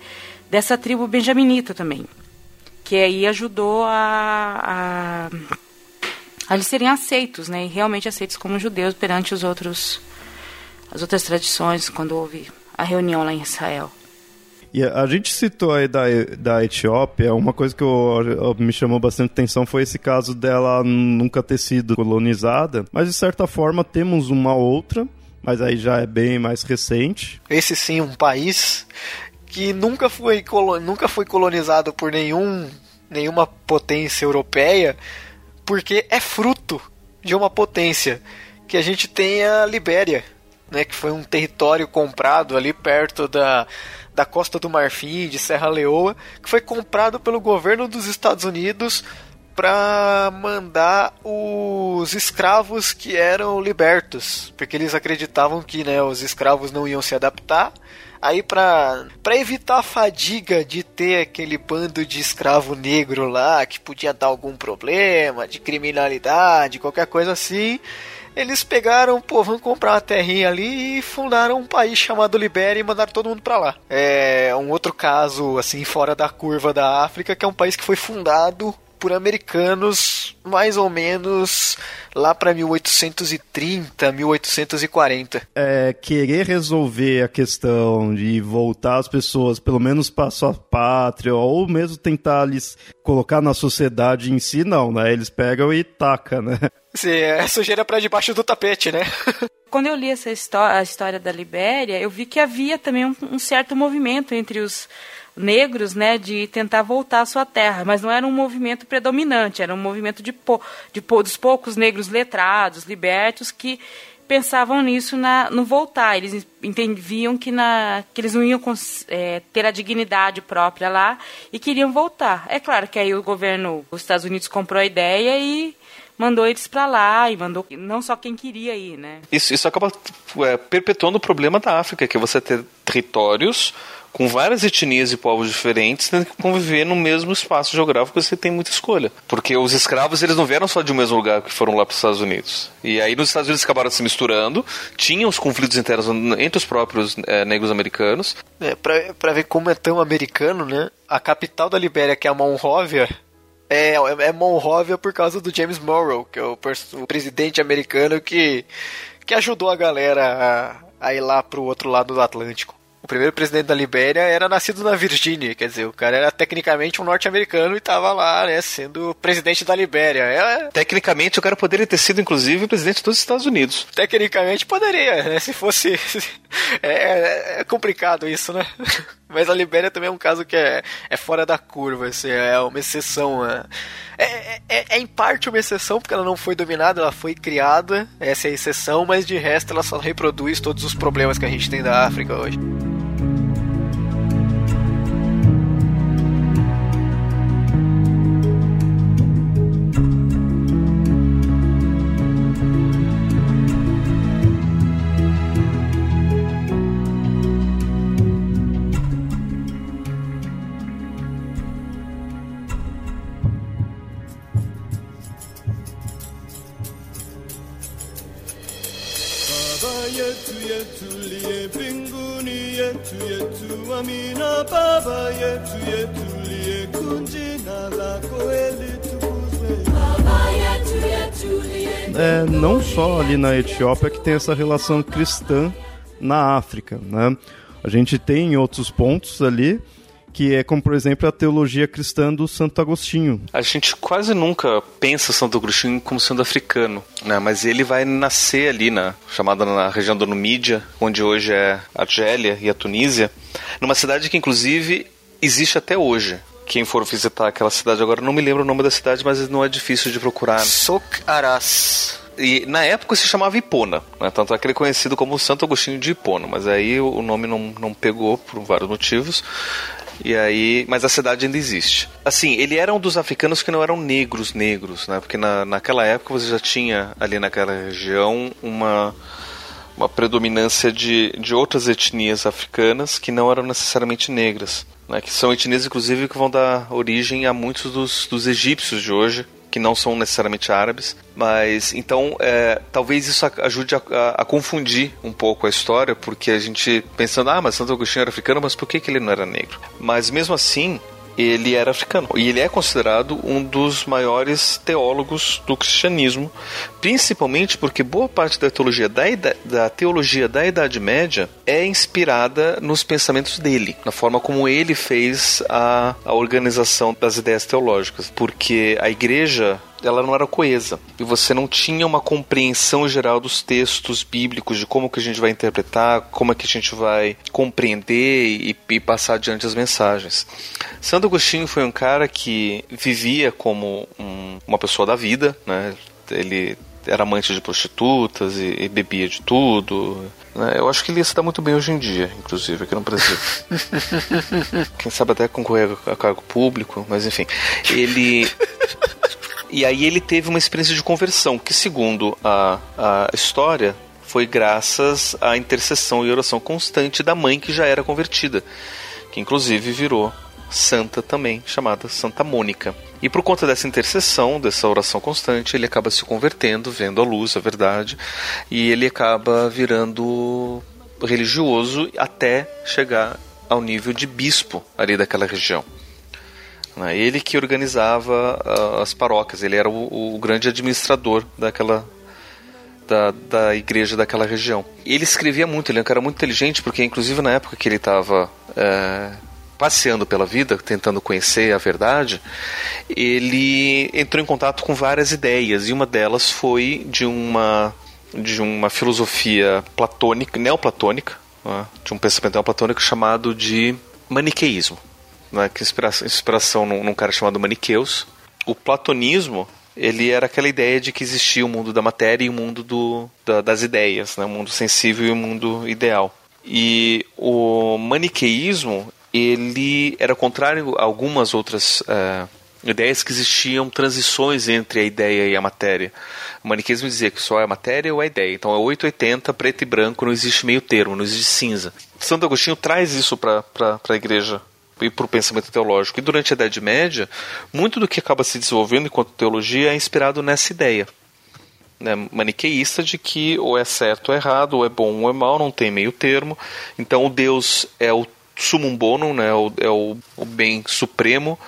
dessa tribo benjaminita também, que aí ajudou a, a eles seriam aceitos, né, e realmente aceitos como judeus perante os outros, as outras tradições quando houve a reunião lá em Israel. E a gente citou aí da, da Etiópia, uma coisa que eu, eu, me chamou bastante atenção foi esse caso dela nunca ter sido colonizada, mas de certa forma temos uma outra, mas aí já é bem mais recente. Esse sim, um país que nunca foi, nunca foi colonizado por nenhum, nenhuma potência europeia, porque é fruto de uma potência que a gente tem a Libéria. né, que foi um território comprado ali perto da, da Costa do Marfim, de Serra Leoa, que foi comprado pelo governo dos Estados Unidos para mandar os escravos que eram libertos, porque eles acreditavam que né, os escravos não iam se adaptar. Aí para para evitar a fadiga de ter aquele bando de escravo negro lá que podia dar algum problema, de criminalidade, qualquer coisa assim, eles pegaram, pô, vamos comprar uma terrinha ali e fundaram um país chamado Libéria e mandaram todo mundo para lá. É um outro caso, assim, fora da curva da África, que é um país que foi fundado por americanos mais ou menos lá para 1830, 1840. É, querer resolver a questão de voltar as pessoas, pelo menos para sua pátria, ou mesmo tentar lhes colocar na sociedade em si, não, né? Eles pegam e taca, né? Sim, é sujeira para debaixo do tapete, né? Quando eu li essa história, a história da Libéria, eu vi que havia também um, um certo movimento entre os negros, né, de tentar voltar à sua terra, mas não era um movimento predominante, era um movimento de, po, de dos poucos negros letrados, libertos, que pensavam nisso na, no voltar. Eles entendiam que, na, que eles não iam é, ter a dignidade própria lá e queriam voltar. É claro que aí o governo dos Estados Unidos comprou a ideia e mandou eles para lá e mandou não só quem queria ir, né? Isso, isso acaba é, perpetuando o problema da África, que é você ter territórios com várias etnias e povos diferentes, tendo que conviver no mesmo espaço geográfico, você tem muita escolha. Porque os escravos, eles não vieram só de um mesmo lugar que foram lá para os Estados Unidos. E aí nos Estados Unidos acabaram se misturando, tinham os conflitos internos entre os próprios é, negros americanos. É, para ver como é tão americano, né? A capital da Libéria, que é a Monrovia, é, é Monrovia por causa do James Monroe, que é o, o presidente americano que, que ajudou a galera a, a ir lá pro outro lado do Atlântico o primeiro presidente da Libéria era nascido na Virgínia, quer dizer, o cara era tecnicamente um norte-americano e estava lá, né, sendo presidente da Libéria. É... Tecnicamente, o cara poderia ter sido, inclusive, presidente dos Estados Unidos. Tecnicamente poderia, né, se fosse... é, é complicado isso, né? Mas a Libéria também é um caso que é, é fora da curva, assim, é uma exceção. É, é, é, é, em parte uma exceção, porque ela não foi dominada, ela foi criada, essa é a exceção, mas de resto ela só reproduz todos os problemas que a gente tem da África hoje. Ali na Etiópia que tem essa relação cristã na África, né? A gente tem em outros pontos ali que é como, por exemplo, a teologia cristã do Santo Agostinho. A gente quase nunca pensa Santo Agostinho como sendo africano, né? mas ele vai nascer ali na chamada na região da Numídia, onde hoje é a Argélia e a Tunísia, numa cidade que inclusive existe até hoje. Quem for visitar aquela cidade agora, não me lembro o nome da cidade, mas não é difícil de procurar. Sok Aras. E na época se chamava Hipona, né? tanto é que ele é conhecido como Santo Agostinho de Hipona, mas aí o nome não, não pegou por vários motivos. E aí, mas a cidade ainda existe. Assim, ele era um dos africanos que não eram negros negros, né? Porque na, naquela época você já tinha ali naquela região uma uma predominância de, de outras etnias africanas que não eram necessariamente negras, né? Que são etnias inclusive que vão dar origem a muitos dos, dos egípcios de hoje, que não são necessariamente árabes, mas então é, talvez isso ajude a, a, a, confundir um pouco a história, porque a gente pensando, ah, mas Santo Agostinho era africano, mas por que, que ele não era negro? Mas mesmo assim, ele era africano. E ele é considerado um dos maiores teólogos do cristianismo, principalmente porque boa parte da teologia da, da, teologia da Idade Média é inspirada nos pensamentos dele, na forma como ele fez a, a organização das ideias teológicas. Porque a igreja ela não era coesa e você não tinha uma compreensão geral dos textos bíblicos de como que a gente vai interpretar, como é que a gente vai compreender e, e passar adiante as mensagens. Santo Agostinho foi um cara que vivia como um, uma pessoa da vida, né? Ele era amante de prostitutas e, e bebia de tudo. Né? Eu acho que ele ia se dar muito bem hoje em dia, inclusive, aqui no Brasil. Quem sabe até concorrer a cargo público, mas enfim. Ele. E aí ele teve uma experiência de conversão, que segundo a, a história, foi graças à intercessão e oração constante da mãe que já era convertida, que inclusive virou santa também, chamada Santa Mônica. E por conta dessa intercessão, dessa oração constante, ele acaba se convertendo, vendo a luz, a verdade, e ele acaba virando religioso até chegar ao nível de bispo ali daquela região. Né? Ele que organizava uh, as paróquias, ele era o, o, grande administrador daquela da, da igreja daquela região. Ele escrevia muito, ele era muito inteligente, porque inclusive na época que ele estava é, passeando pela vida, tentando conhecer a verdade, ele entrou em contato com várias ideias, e uma delas foi de uma, de uma filosofia platônica, neoplatônica, né, de um pensamento neoplatônico chamado de maniqueísmo, né, que inspiração, inspiração num, num cara chamado Maniqueus. O platonismo ele era aquela ideia de que existia o mundo da matéria e o mundo do, da, das ideias, né? o mundo sensível e o mundo ideal. E o maniqueísmo ele era contrário a algumas outras uh, ideias que existiam transições entre a ideia e a matéria. O maniqueísmo dizia que só é a matéria ou a ideia. Então é 880, preto e branco, não existe meio termo, não existe cinza. Santo Agostinho traz isso para a igreja e para o pensamento teológico. E durante a Idade Média, muito do que acaba se desenvolvendo enquanto teologia é inspirado nessa ideia né, maniqueísta de que ou é certo ou é errado, ou é bom ou é mal, não tem meio termo. Então o Deus é o sumum bonum, né, o, é o, o bem supremo.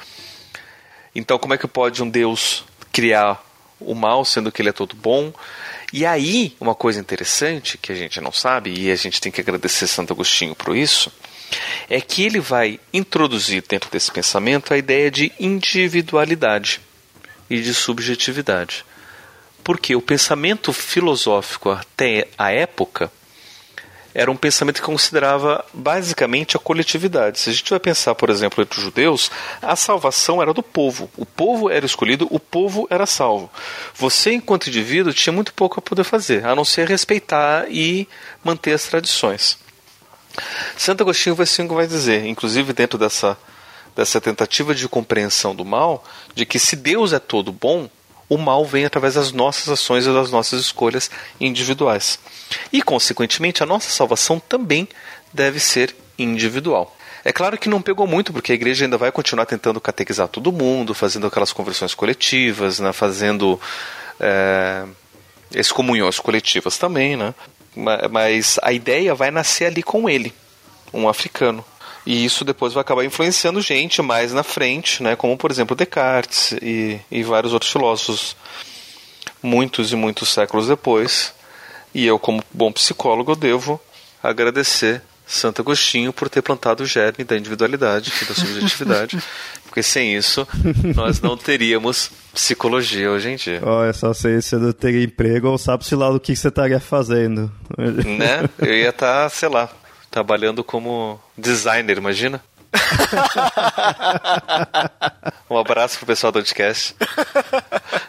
Então como é que pode um Deus criar o mal sendo que ele é todo bom? E aí, uma coisa interessante que a gente não sabe, e a gente tem que agradecer Santo Agostinho por isso, é que ele vai introduzir dentro desse pensamento a ideia de individualidade e de subjetividade. Porque o pensamento filosófico até a época era um pensamento que considerava basicamente a coletividade. Se a gente vai pensar, por exemplo, entre os judeus, a salvação era do povo. O povo era escolhido, o povo era salvo. Você, enquanto indivíduo, tinha muito pouco a poder fazer, a não ser respeitar e manter as tradições. Santo Agostinho vai sim vai dizer, inclusive dentro dessa, dessa tentativa de compreensão do mal, de que se Deus é todo bom, o mal vem através das nossas ações e das nossas escolhas individuais. E, consequentemente, a nossa salvação também deve ser individual. É claro que não pegou muito, porque a igreja ainda vai continuar tentando catequizar todo mundo, fazendo aquelas conversões coletivas, né, fazendo é, excomunhões coletivas também, né? Mas a ideia vai nascer ali com ele, um africano. E isso depois vai acabar influenciando gente mais na frente, né? como por exemplo Descartes e, e vários outros filósofos, muitos e muitos séculos depois. E eu, como bom psicólogo, devo agradecer Santo Agostinho por ter plantado o germe da individualidade e da subjetividade, porque sem isso nós não teríamos psicologia hoje em dia. Oh, é só se você não teria emprego ou sabe-se lá do que você estaria fazendo. Né? Eu ia estar, tá, sei lá, trabalhando como designer, imagina? um abraço pro pessoal do podcast.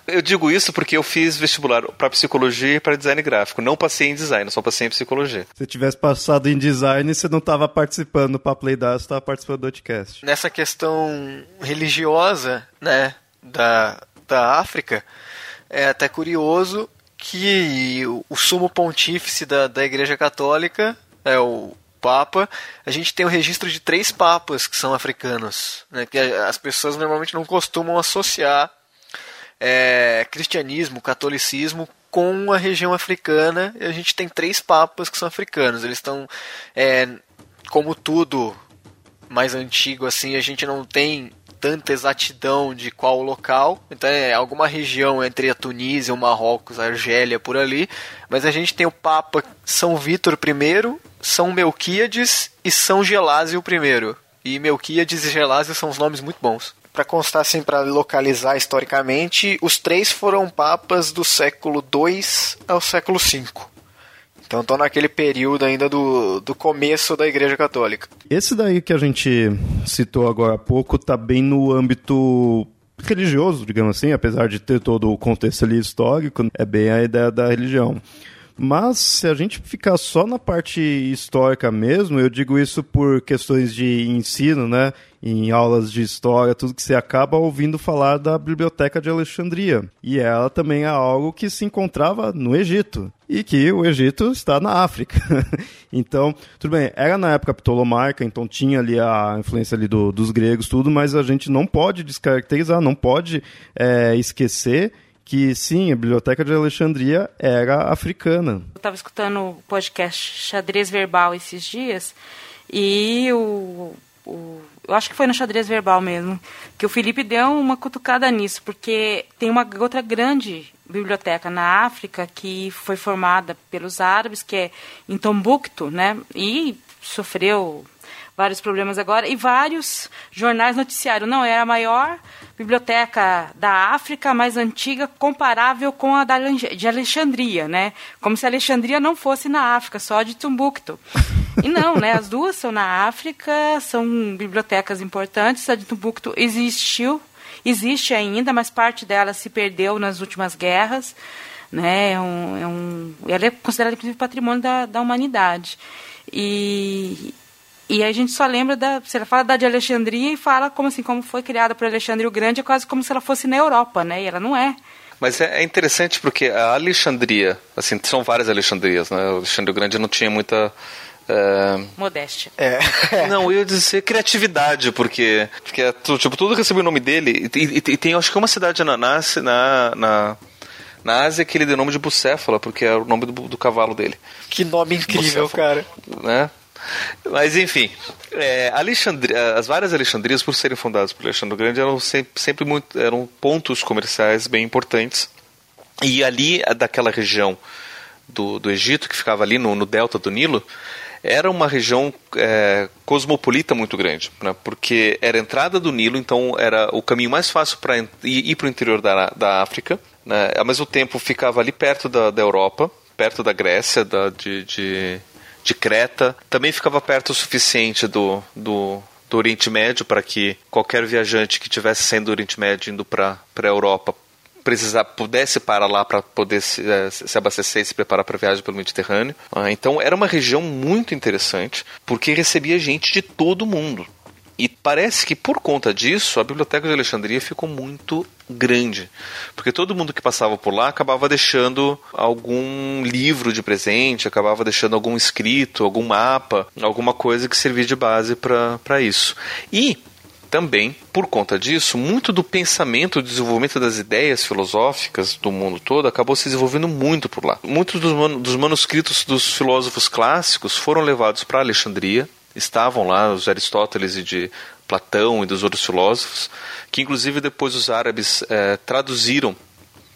Eu digo isso porque eu fiz vestibular para psicologia e para design gráfico. Não passei em design, só passei em psicologia. Se tivesse passado em design, você não estava participando para Playdas, você estava participando do podcast. Nessa questão religiosa, né, da, da África, é até curioso que o, sumo pontífice da, da Igreja Católica é o Papa, a gente tem o registro de três papas que são africanos, né, que as pessoas normalmente não costumam associar é, cristianismo, catolicismo com a região africana. E a gente tem três papas que são africanos. Eles estão, é, como tudo mais antigo assim, a gente não tem tanta exatidão de qual local. Então é alguma região entre a Tunísia, o Marrocos, a Argélia, por ali. Mas a gente tem o Papa São Vítor I, São Melquíades e São Gelásio I. E Melquíades e Gelásio são os nomes muito bons. Para constar assim, para localizar historicamente, os três foram papas do século II ao século V. Então estão naquele período ainda do, do começo da Igreja Católica. Esse daí que a gente citou agora há pouco está bem no âmbito religioso, digamos assim, apesar de ter todo o contexto ali histórico, é bem a ideia da religião. Mas se a gente ficar só na parte histórica mesmo, eu digo isso por questões de ensino, né? Em aulas de história, tudo que você acaba ouvindo falar da Biblioteca de Alexandria. E ela também é algo que se encontrava no Egito. E que o Egito está na África. então, tudo bem, era na época ptolomaica, então tinha ali a influência ali do, dos gregos, tudo, mas a gente não pode descaracterizar, não pode é, esquecer que sim, a Biblioteca de Alexandria era africana. Eu estava escutando o podcast Xadrez Verbal esses dias e o, o, eu acho que foi no Xadrez Verbal mesmo, que o Felipe deu uma cutucada nisso, porque tem uma outra grande biblioteca na África que foi formada pelos árabes, que é em Tombuctu, né? E sofreu vários problemas agora, e vários jornais noticiaram. Não, é a maior biblioteca da África mais antiga, comparável com a da, de Alexandria, né? Como se Alexandria não fosse na África, só de Timbuktu. E não, né? As duas são na África, são bibliotecas importantes. A de Timbuktu existiu, existe ainda, mas parte dela se perdeu nas últimas guerras. Né? É um, é um, ela é considerada, inclusive, patrimônio da, da humanidade. E, e a gente só lembra da. Se ela fala da de Alexandria e fala como assim, como foi criada por Alexandre o Grande, é quase como se ela fosse na Europa, né? E ela não é. Mas é, é interessante porque a Alexandria, assim, são várias Alexandrias, né? O Alexandre o Grande não tinha muita. Uh... Modéstia. É. Não, eu ia dizer criatividade, porque, porque é tipo, tudo recebeu o nome dele. E, e, e, tem, acho que uma cidade na, na, na, na Ásia que ele deu o nome de Bucéfala, porque é o nome do, do cavalo dele. Que nome incrível, Bucéfala, cara. Né? Mas enfim, é, as várias Alexandrias, por serem fundadas por Alexandre o Grande, eram sempre, sempre muito, eram pontos comerciais bem importantes. E ali, daquela região do, do Egito, que ficava ali no, no delta do Nilo, era uma região é, cosmopolita muito grande, né? porque era a entrada do Nilo, então era o caminho mais fácil para ir, ir para o interior da, da África. Né? Ao mesmo tempo, ficava ali perto da, da Europa, perto da Grécia, da, de, de de Creta. Também ficava perto o suficiente do, do, do Oriente Médio para que qualquer viajante que tivesse saindo do Oriente Médio indo para a Europa precisar, pudesse parar lá para poder se, é, se, abastecer e se preparar para a viagem pelo Mediterrâneo. Ah, então era uma região muito interessante porque recebia gente de todo mundo. E parece que por conta disso a Biblioteca de Alexandria ficou muito grande, porque todo mundo que passava por lá acabava deixando algum livro de presente, acabava deixando algum escrito, algum mapa, alguma coisa que servia de base para isso. E também, por conta disso, muito do pensamento, do desenvolvimento das ideias filosóficas do mundo todo acabou se desenvolvendo muito por lá. Muitos dos, man dos manuscritos dos filósofos clássicos foram levados para Alexandria, estavam lá, os Aristóteles e de Platão e dos outros filósofos, que inclusive depois os árabes é, traduziram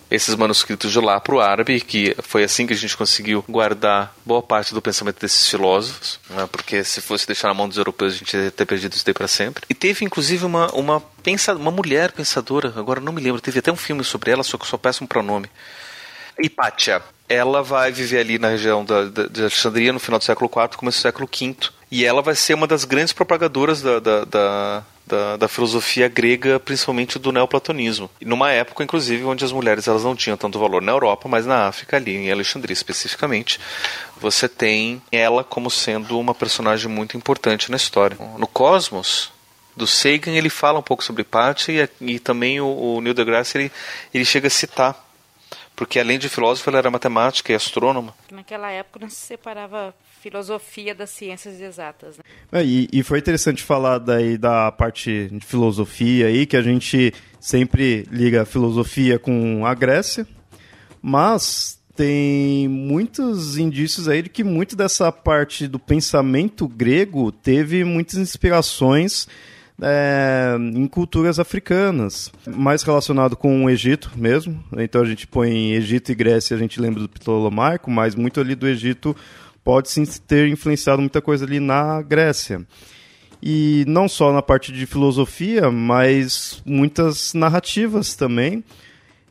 esses manuscritos de lá para o árabe, que foi assim que a gente conseguiu guardar boa parte do pensamento desses filósofos, né, porque se fosse deixar na mão dos europeus a gente ia ter perdido isso daí para sempre. E teve inclusive uma, uma, pensa, uma mulher pensadora, agora não me lembro, teve até um filme sobre ela, só que só peço um pronome. Hipátia. Ela vai viver ali na região da, da, de Alexandria no final do século IV, começo do século V e ela vai ser uma das grandes propagadoras da, da, da, da, da filosofia grega, principalmente do neoplatonismo. E numa época, inclusive, onde as mulheres elas não tinham tanto valor na Europa, mas na África, ali em Alexandria especificamente, você tem ela como sendo uma personagem muito importante na história. No Cosmos, do Sagan, ele fala um pouco sobre Patti e, e também o, o Neil deGrasse ele, ele chega a citar porque além de filósofo, ela era matemática e astrônoma. Naquela época não se separava filosofia das ciências exatas. Né? É, e, e, foi interessante falar daí da parte de filosofia aí, que a gente sempre liga a filosofia com a Grécia, mas tem muitos indícios aí de que muito dessa parte do pensamento grego teve muitas inspirações é, em culturas africanas, mais relacionado com o Egito mesmo. Então a gente põe Egito e Grécia, a gente lembra do Ptolomaico, mas muito ali do Egito pode sim ter influenciado muita coisa ali na Grécia. E não só na parte de filosofia, mas muitas narrativas também.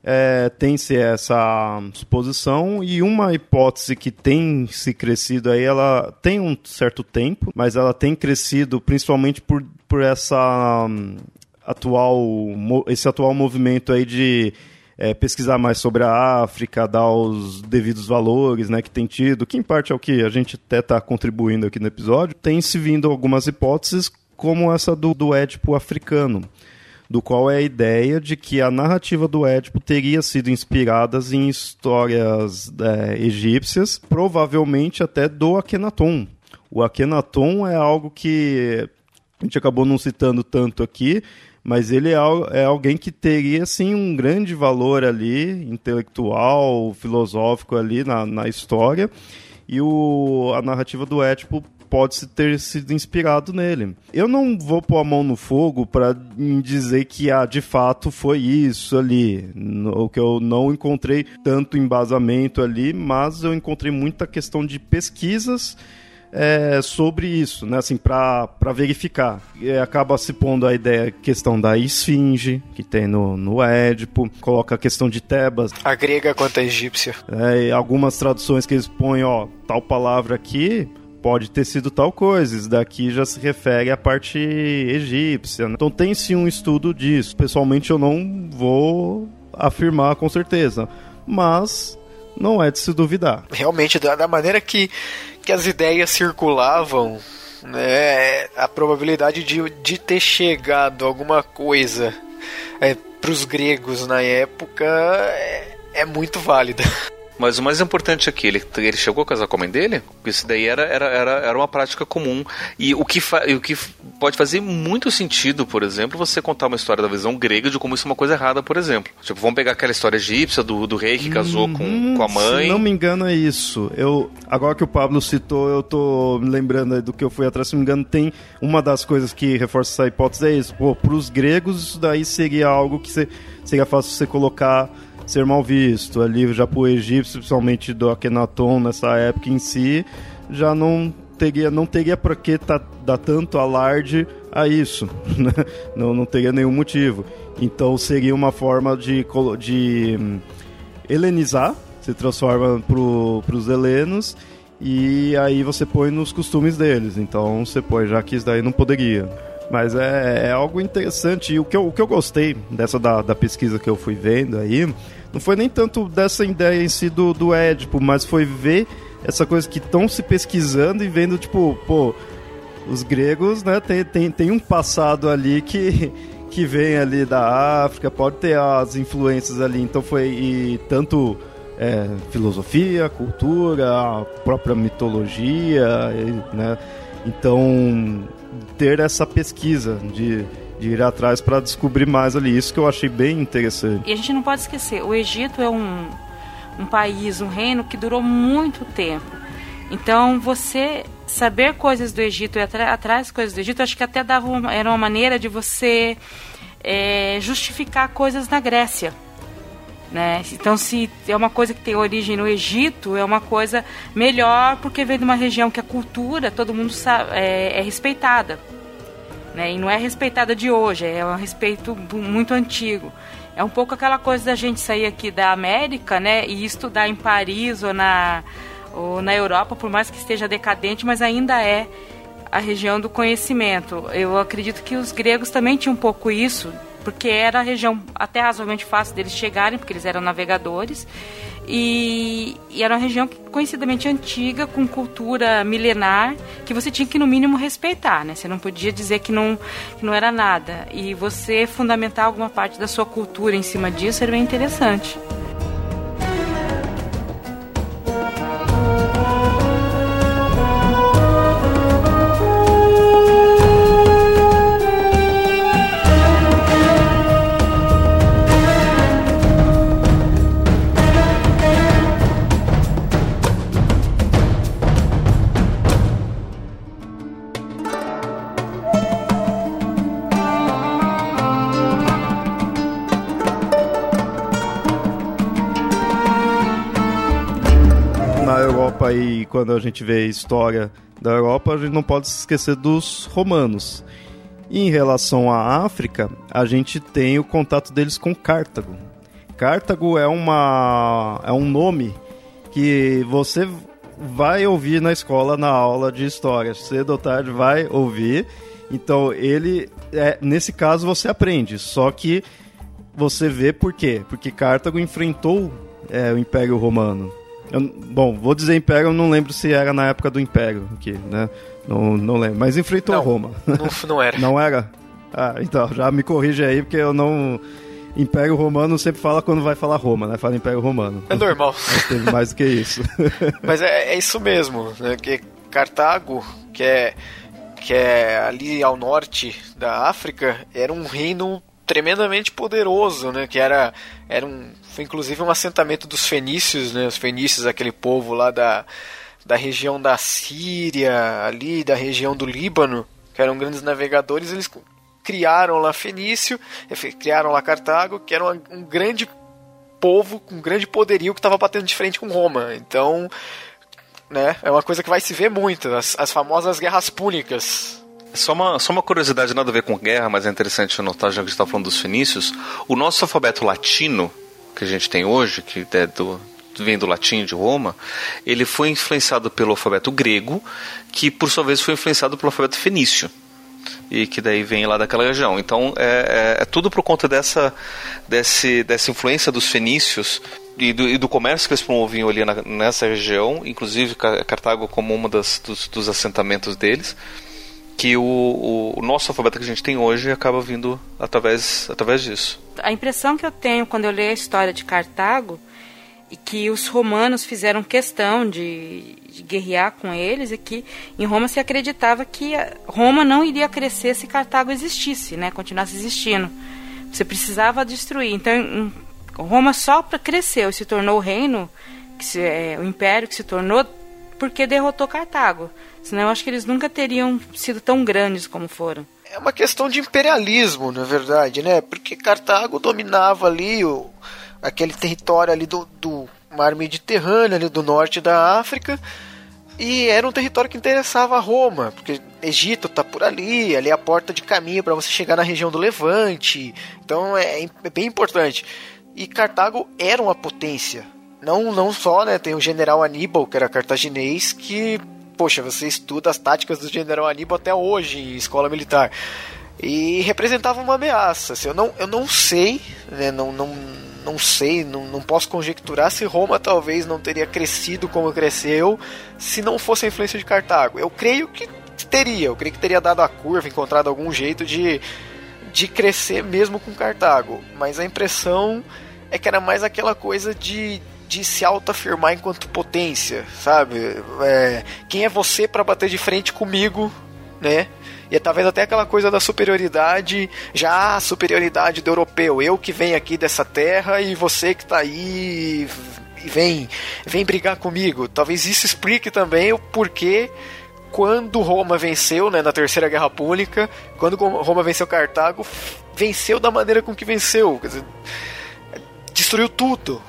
É, tem-se essa suposição e uma hipótese que tem se crescido aí, ela tem um certo tempo, mas ela tem crescido principalmente por, por essa atual, esse atual movimento aí de é, pesquisar mais sobre a África, dar os devidos valores né, que tem tido, que em parte é o que a gente até está contribuindo aqui no episódio, tem se vindo algumas hipóteses como essa do, do Édipo africano, do qual é a ideia de que a narrativa do Édipo teria sido inspirada em histórias é, egípcias, provavelmente até do Akhenaton. O Akhenaton é algo que a gente acabou não citando tanto aqui, mas ele é, é alguém que teria assim um grande valor ali intelectual, filosófico ali na, na história e o, a narrativa do Édipo pode ter sido inspirado nele. Eu não vou pôr a mão no fogo para dizer que ah, de fato foi isso ali. O que eu não encontrei tanto embasamento ali, mas eu encontrei muita questão de pesquisas é, sobre isso, né? Assim, para verificar. E acaba se pondo a ideia, questão da esfinge, que tem no, no Édipo, coloca a questão de Tebas. A grega quanto a egípcia. É, algumas traduções que eles põem, ó, tal palavra aqui pode ter sido tal coisa. Isso daqui já se refere à parte egípcia. Né? Então tem sim um estudo disso. Pessoalmente eu não vou afirmar com certeza, mas não é de se duvidar. Realmente, da, da maneira que que as ideias circulavam, né, a probabilidade de, de ter chegado alguma coisa é, para os gregos na época é, é muito válida. Mas o mais importante aqui, ele, ele chegou a casar com a mãe dele? Isso daí era, era, era, era uma prática comum. E o que, fa, o que pode fazer muito sentido, por exemplo, você contar uma história da visão grega de como isso é uma coisa errada, por exemplo. Tipo, vamos pegar aquela história egípcia do, do rei que casou com, uhum, com a mãe. Se não me engano, é isso. Eu, agora que o Pablo citou, eu tô me lembrando do que eu fui atrás, se não me engano, tem uma das coisas que reforça essa hipótese é isso. Pô, pros gregos, isso daí seria algo que seria fácil você colocar ser mal visto. Ali já pro egípcio, principalmente do Akhenaton nessa época em si, já não teria, não teria para que tá, dar tanto alarde a isso. Né? Não, não teria nenhum motivo. Então seria uma forma de, de hum, helenizar, se transforma para os helenos e aí você põe nos costumes deles. Então você põe, já que isso daí não poderia. Mas é, é algo interessante. E o que eu, o que eu gostei dessa da, da pesquisa que eu fui vendo aí não foi nem tanto dessa ideia em si do, do Édipo, mas foi ver essa coisa que estão se pesquisando e vendo, tipo, pô, os gregos, né, tem, tem, tem um passado ali que, que vem ali da África, pode ter as influências ali, então foi e tanto é, filosofia, cultura, a própria mitologia, né, então ter essa pesquisa de de ir atrás para descobrir mais ali. Isso que eu achei bem interessante. E a gente não pode esquecer, o Egito é um, um país, um reino que durou muito tempo. Então, você saber coisas do Egito e atrás coisas do Egito, acho que até dava uma, era uma maneira de você é, justificar coisas na Grécia. Né? Então, se é uma coisa que tem origem no Egito, é uma coisa melhor porque vem de uma região que a cultura, todo mundo sabe, é, é respeitada. Né? E não é respeitada de hoje, é um respeito muito antigo. É um pouco aquela coisa da gente sair aqui da América, né, e estudar em Paris ou na ou na Europa, por mais que esteja decadente, mas ainda é a região do conhecimento. Eu acredito que os gregos também tinham um pouco isso, porque era a região até razoavelmente fácil deles chegarem, porque eles eram navegadores. E, e, era uma região conhecidamente antiga, com cultura milenar, que você tinha que, no mínimo, respeitar, né? Você não podia dizer que não, que não era nada. E você fundamentar alguma parte da sua cultura em cima disso era bem interessante. Quando a gente vê a história da Europa, a gente não pode se esquecer dos romanos. E em relação à África, a gente tem o contato deles com Cartago. Cartago é, uma, é um nome que você vai ouvir na escola, na aula de história. Cedo ou tarde vai ouvir. Então, ele, é, nesse caso, você aprende. Só que você vê por quê? Porque Cartago enfrentou é, o Império Romano. Eu, bom, vou dizer Império, eu não lembro se era na época do Império aqui, né? Não, não lembro. Mas enfrentou não, Roma. Não, não era. não era? Ah, então, já me corrige aí, porque eu não. Império Romano sempre fala quando vai falar Roma, né? Fala Império Romano. É normal. Mas teve mais do que isso. Mas é, é isso mesmo, né? Que Cartago, que é, que é ali ao norte da África, era um reino tremendamente poderoso, né? Que era, era um, foi inclusive um assentamento dos fenícios, né? Os fenícios, aquele povo lá da, da região da Síria, ali da região do Líbano, que eram grandes navegadores, eles criaram lá Fenício, criaram lá Cartago, que era um, grande povo com um grande poderio que estava batendo de frente com Roma. Então, né, é uma coisa que vai se ver muito, as, as famosas guerras púnicas. Só uma, só uma curiosidade, nada a ver com guerra, mas é interessante notar, já que a gente está falando dos fenícios, o nosso alfabeto latino, que a gente tem hoje, que é do, vem do latim de Roma, ele foi influenciado pelo alfabeto grego, que por sua vez foi influenciado pelo alfabeto fenício e que daí vem lá daquela região. Então é, é, é tudo por conta dessa, desse, dessa influência dos fenícios e do, e do, comércio que eles promoviam ali na, nessa região, inclusive Cartago como das, dos, dos assentamentos deles, que o, o, o, nosso alfabeto que a gente tem hoje acaba vindo através, através disso. A impressão que eu tenho quando eu leio a história de Cartago e que os romanos fizeram questão de, de, guerrear com eles, é que em Roma se acreditava que Roma não iria crescer se Cartago existisse, né, continuasse existindo. Você precisava destruir. Então, Roma só cresceu e se tornou o reino, que se, é, o império que se tornou porque derrotou Cartago. Senão, eu acho que eles nunca teriam sido tão grandes como foram. É uma questão de imperialismo, na verdade, né? Porque Cartago dominava ali o aquele território ali do, do mar Mediterrâneo, ali do norte da África, e era um território que interessava a Roma, porque Egito está por ali, ali é a porta de caminho para você chegar na região do Levante, então é, é, bem importante. E Cartago era uma potência, não, não só, né, tem o general Aníbal, que era cartaginês, que, poxa, você estuda as táticas do general Aníbal até hoje em escola militar, e representava uma ameaça, assim, eu, não, eu não sei, né, não, não não sei, não, não posso conjecturar se Roma talvez não teria crescido como cresceu se não fosse a influência de Cartago. Eu creio que teria, eu creio que teria dado a curva, encontrado algum jeito de, de crescer mesmo com Cartago. Mas a impressão é que era mais aquela coisa de, de se autoafirmar enquanto potência, sabe? É, quem é você para bater de frente comigo, né? E é talvez até aquela coisa da superioridade, já a superioridade do europeu, eu que venho aqui dessa terra e você que está aí e vem, vem brigar comigo. Talvez isso explique também o porquê quando Roma venceu, né, na Terceira Guerra Púnica, quando Roma venceu Cartago, venceu da maneira com que venceu, dizer, destruiu tudo,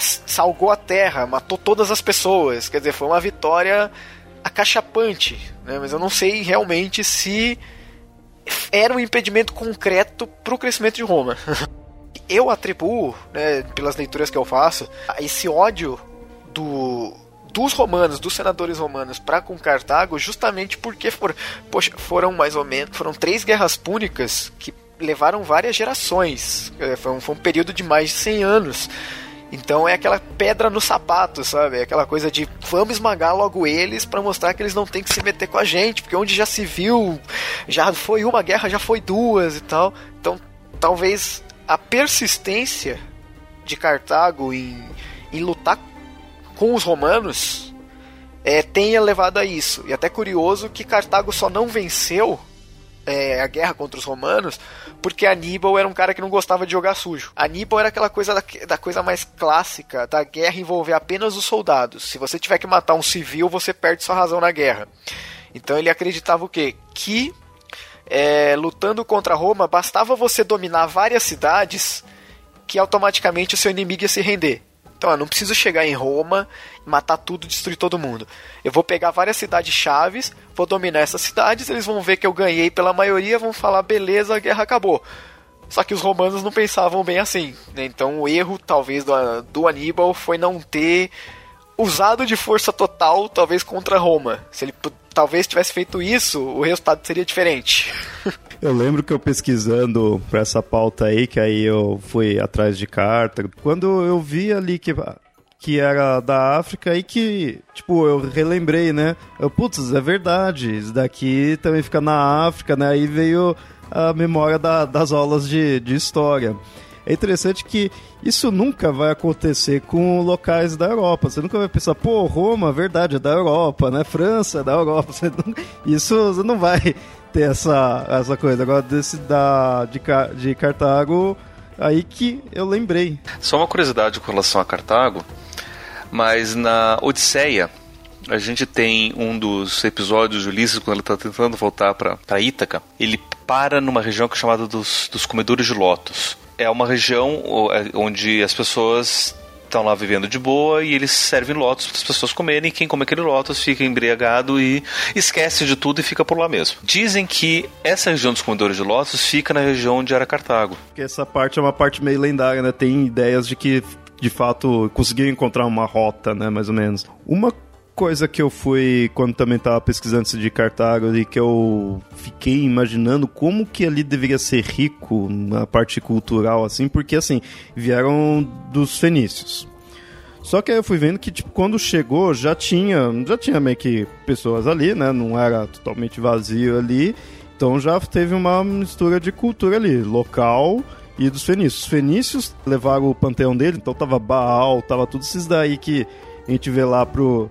salgou a terra, matou todas as pessoas, quer dizer, foi uma vitória acachapante, né? mas eu não sei realmente se era um impedimento concreto para o crescimento de Roma. eu atribuo, né, pelas leituras que eu faço, esse ódio do, dos romanos, dos senadores romanos para com Cartago, justamente porque for, poxa, foram mais ou menos, foram três guerras púnicas que levaram várias gerações. Foi um, foi um período de mais de 100 anos. Então é aquela pedra no sapato, sabe? É aquela coisa de vamos esmagar logo eles para mostrar que eles não têm que se meter com a gente, porque onde já se viu, já foi uma guerra, já foi duas e tal. Então talvez a persistência de Cartago em, em lutar com os romanos é, tenha levado a isso. E até curioso que Cartago só não venceu é, a guerra contra os romanos, porque Aníbal era um cara que não gostava de jogar sujo. Aníbal era aquela coisa da, da, coisa mais clássica da guerra envolver apenas os soldados. Se você tiver que matar um civil, você perde sua razão na guerra. Então ele acreditava o quê? Que é, lutando contra Roma, bastava você dominar várias cidades que automaticamente o seu inimigo ia se render. Então, não preciso chegar em Roma, matar tudo, destruir todo mundo. Eu vou pegar várias cidades chaves, vou dominar essas cidades, eles vão ver que eu ganhei pela maioria, vão falar, beleza, a guerra acabou. Só que os romanos não pensavam bem assim. Né? Então o erro, talvez, do, do Aníbal foi não ter usado de força total, talvez contra Roma. Se ele talvez tivesse feito isso, o resultado seria diferente. Eu lembro que eu pesquisando para essa pauta aí, que aí eu fui atrás de carta, quando eu vi ali que que era da África e que, tipo, eu relembrei, né? Eu, putz, é verdade, isso daqui também fica na África, né? Aí veio a memória da, das aulas de, de história. É interessante que isso nunca vai acontecer com locais da Europa. Você nunca vai pensar, pô, Roma, verdade, é da Europa, né? França, é da Europa. Não... Isso você não vai ter essa, essa coisa. Agora, desse da, de, de Cartago, aí que eu lembrei. Só uma curiosidade com relação a Cartago. Mas na Odisseia, a gente tem um dos episódios de Ulisses, quando ele está tentando voltar para Ítaca, ele para numa região que é chamada dos, dos comedores de lotos. É uma região é, onde as pessoas estão lá vivendo de boa e eles servem lotos para as pessoas comerem. Quem come aquele lotos fica embriagado e esquece de tudo e fica por lá mesmo. Dizem que essa região dos comedores de lotos fica na região onde era Cartago. Que essa parte é uma parte meio lendária, né? Tem ideias de que de fato conseguiu encontrar uma rota, né, mais ou menos. Uma coisa que eu fui quando também estava pesquisando de Cartago e que eu fiquei imaginando como que ali deveria ser rico na parte cultural assim, porque assim, vieram dos fenícios. Só que aí eu fui vendo que tipo quando chegou já tinha, já tinha meio que pessoas ali, né? Não era totalmente vazio ali. Então já teve uma mistura de cultura ali, local e dos fenícios. Os fenícios levaram o panteão dele, então tava Baal, tava tudo esses daí que a gente vê lá pro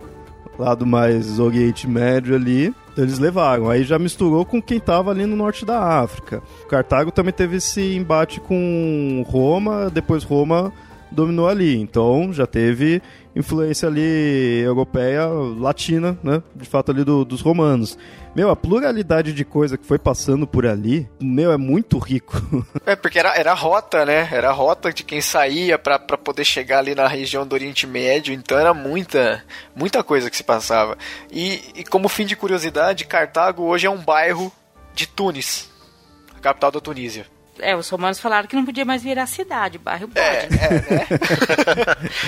lado mais Oriente Médio ali. Eles levaram. Aí já misturou com quem tava ali no norte da África. Cartago também teve esse embate com Roma, depois Roma dominou ali. Então já teve influência ali europeia, latina, né? De fato ali do, dos romanos. Meu, a pluralidade de coisa que foi passando por ali, meu, é muito rico. É, porque era, era rota, né? Era rota de quem saía para poder chegar ali na região do Oriente Médio, então era muita, muita coisa que se passava. E, e como fim de curiosidade, Cartago hoje é um bairro de Tunis, a capital da Tunísia. É, os romanos falaram que não podia mais virar cidade, bairro pode. É, é, né?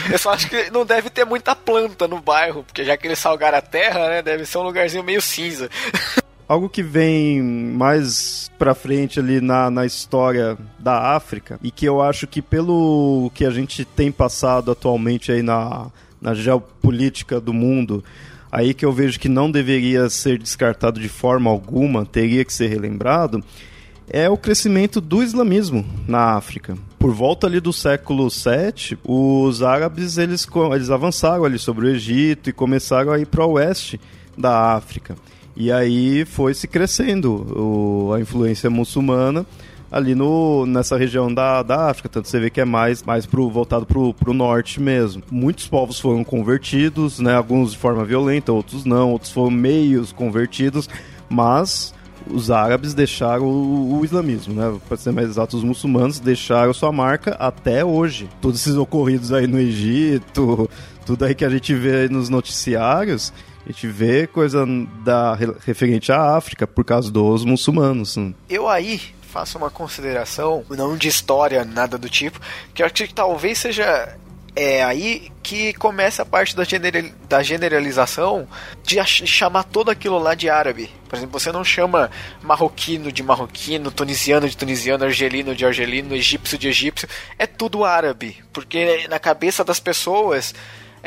Eu só acho que não deve ter muita planta no bairro, porque já que eles salgaram a terra, né, deve ser um lugarzinho meio cinza. Algo que vem mais pra frente ali na, na história da África e que eu acho que pelo que a gente tem passado atualmente aí na, na geopolítica do mundo, aí que eu vejo que não deveria ser descartado de forma alguma, teria que ser relembrado, é o crescimento do islamismo na África. Por volta ali do século VII, os árabes eles, eles avançaram ali sobre o Egito e começaram a ir para o oeste da África. E aí foi se crescendo o, a influência muçulmana ali no, nessa região da, da África, tanto você vê que é mais, mais pro, voltado para o norte mesmo. Muitos povos foram convertidos, né, alguns de forma violenta, outros não, outros foram meios convertidos, mas os árabes deixaram o, o islamismo, né? Para ser mais exato, os muçulmanos deixaram sua marca até hoje. Todos esses ocorridos aí no Egito, tudo aí que a gente vê nos noticiários, a gente vê coisa da, referente à África por causa dos muçulmanos. Eu aí faço uma consideração, não de história, nada do tipo, que eu acho que talvez seja é aí que começa a parte da, da generalização de chamar todo aquilo lá de árabe. Por exemplo, você não chama marroquino de marroquino, tunisiano de tunisiano, argelino de argelino, egípcio de egípcio. É tudo árabe. Porque na cabeça das pessoas.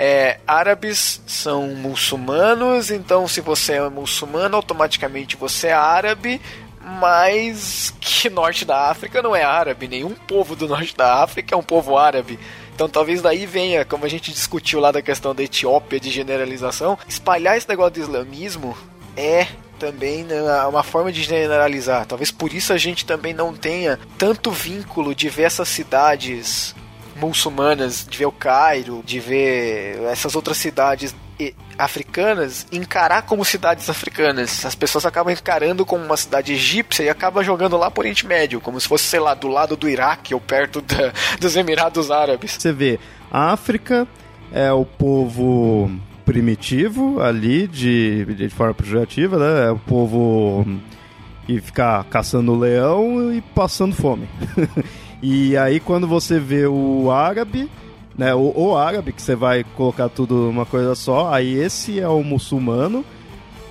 É, árabes são muçulmanos, então se você é muçulmano, automaticamente você é árabe, mas que norte da África não é árabe, nenhum povo do norte da África é um povo árabe. Então talvez daí venha, como a gente discutiu lá da questão da Etiópia de generalização, espalhar esse negócio do islamismo é também né, uma forma de generalizar. Talvez por isso a gente também não tenha tanto vínculo de ver essas cidades muçulmanas, de ver o Cairo, de ver essas outras cidades africanas encarar como cidades africanas. As pessoas acabam encarando como uma cidade egípcia e acabam jogando lá por Oriente Médio, como se fosse, sei lá, do lado do Iraque ou perto da, dos Emirados Árabes. Você vê, a África é o povo primitivo ali, de, de forma projetiva, né? É o povo que fica caçando leão e passando fome. e aí quando você vê o árabe né? O, o árabe, que você vai colocar tudo uma coisa só, aí esse é o muçulmano,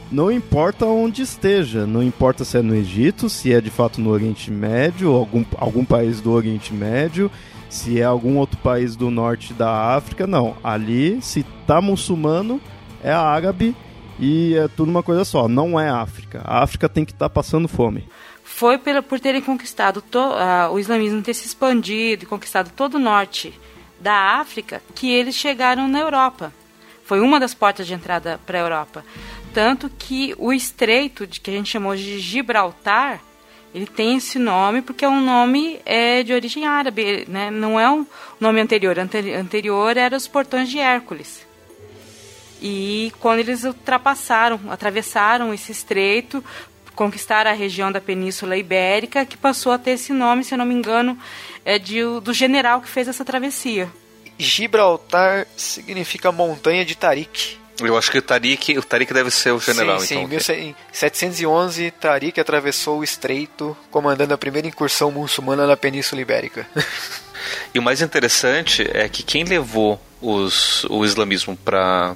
não importa onde esteja, não importa se é no Egito, se é de fato no Oriente Médio, algum, algum país do Oriente Médio, se é algum outro país do norte da África, não. Ali, se tá muçulmano, é árabe e é tudo uma coisa só, não é África. A África tem que estar tá passando fome. Foi pela, por terem conquistado to, uh, o islamismo ter se expandido e conquistado todo o norte da África que eles chegaram na Europa. Foi uma das portas de entrada para a Europa. Tanto que o estreito, de, que a gente chamou de Gibraltar, ele tem esse nome porque é um nome é, de origem árabe, né? não é um nome anterior. Anteri anterior era os portões de Hércules. E quando eles ultrapassaram, atravessaram esse estreito, conquistaram a região da Península Ibérica, que passou a ter esse nome, se eu não me engano, é de, do general que fez essa travessia. Gibraltar significa montanha de Tarik. Eu acho que o Tariq, o Tariq deve ser o general, sim, então. Sim, em 1711, Tariq atravessou o estreito, comandando a primeira incursão muçulmana na Península Ibérica. e o mais interessante é que quem levou os, o islamismo para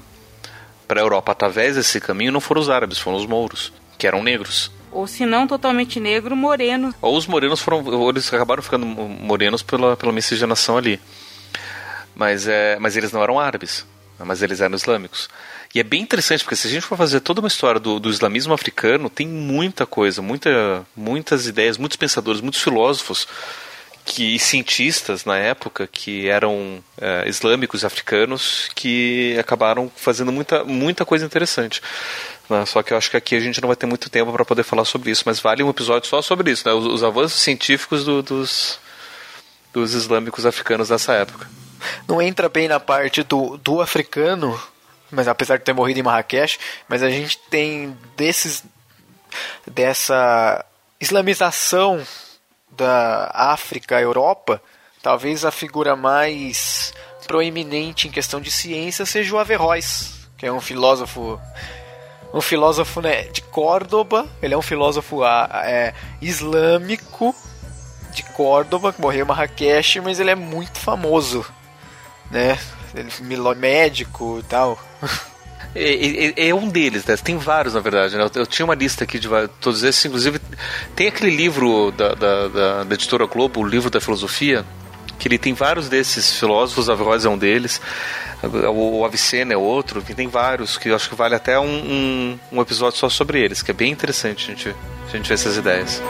para a Europa através desse caminho não foram os árabes, foram os mouros, que eram negros. Ou se não totalmente negro, moreno. Ou os morenos foram, eles acabaram ficando morenos pela, pela miscigenação ali. Mas, é, mas eles não eram árabes, mas eles eram islâmicos. E é bem interessante, porque se a gente for fazer toda uma história do, do islamismo africano, tem muita coisa, muita, muitas ideias, muitos pensadores, muitos filósofos que cientistas na época que eram é, islâmicos africanos que acabaram fazendo muita, muita coisa interessante. Né? Só que eu acho que aqui a gente não vai ter muito tempo para poder falar sobre isso, mas vale um episódio só sobre isso, né? os, os avanços científicos do, dos, dos islâmicos africanos dessa época. Não entra bem na parte do, do africano, mas apesar de ter morrido em Marrakech, mas a gente tem desses dessa islamização da África, Europa, talvez a figura mais proeminente em questão de ciência seja o Averroes, que é um filósofo um filósofo né, de Córdoba, ele é um filósofo é, islâmico de Córdoba, que morreu em Marrakech, mas ele é muito famoso, né? Ele é médico e tal. É, é, é, um deles, né? Tem vários, na verdade. Né? Eu, eu, tinha uma lista aqui de todos esses, inclusive tem aquele livro da, da, da, da editora Globo, o livro da filosofia, que ele tem vários desses filósofos, Averroes é um deles, o Avicena é outro, tem vários que eu acho que vale até um, um, um episódio só sobre eles, que é bem interessante a gente, a gente ver essas ideias.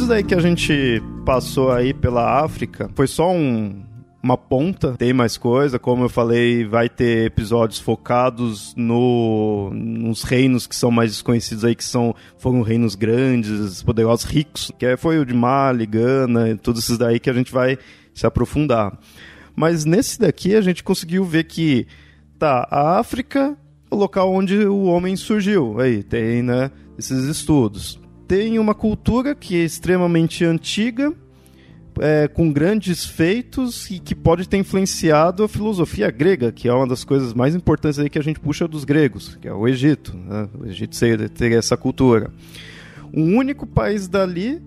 Tudo isso aí que a gente passou aí pela África foi só um, uma ponta, tem mais coisa, como eu falei, vai ter episódios focados no, nos reinos que são mais desconhecidos aí, que são, foram reinos grandes, poderosos, ricos, que é, foi o de Mali, Gana, todos esses daí que a gente vai se aprofundar. Mas nesse daqui a gente conseguiu ver que, tá, a África, o local onde o homem surgiu, aí tem, né, esses estudos tem uma cultura que é extremamente antiga, é, com grandes feitos e que pode ter influenciado a filosofia grega, que é uma das coisas mais importantes aí que a gente puxa dos gregos, que é o Egito. Né? O Egito ter essa cultura. O único país dali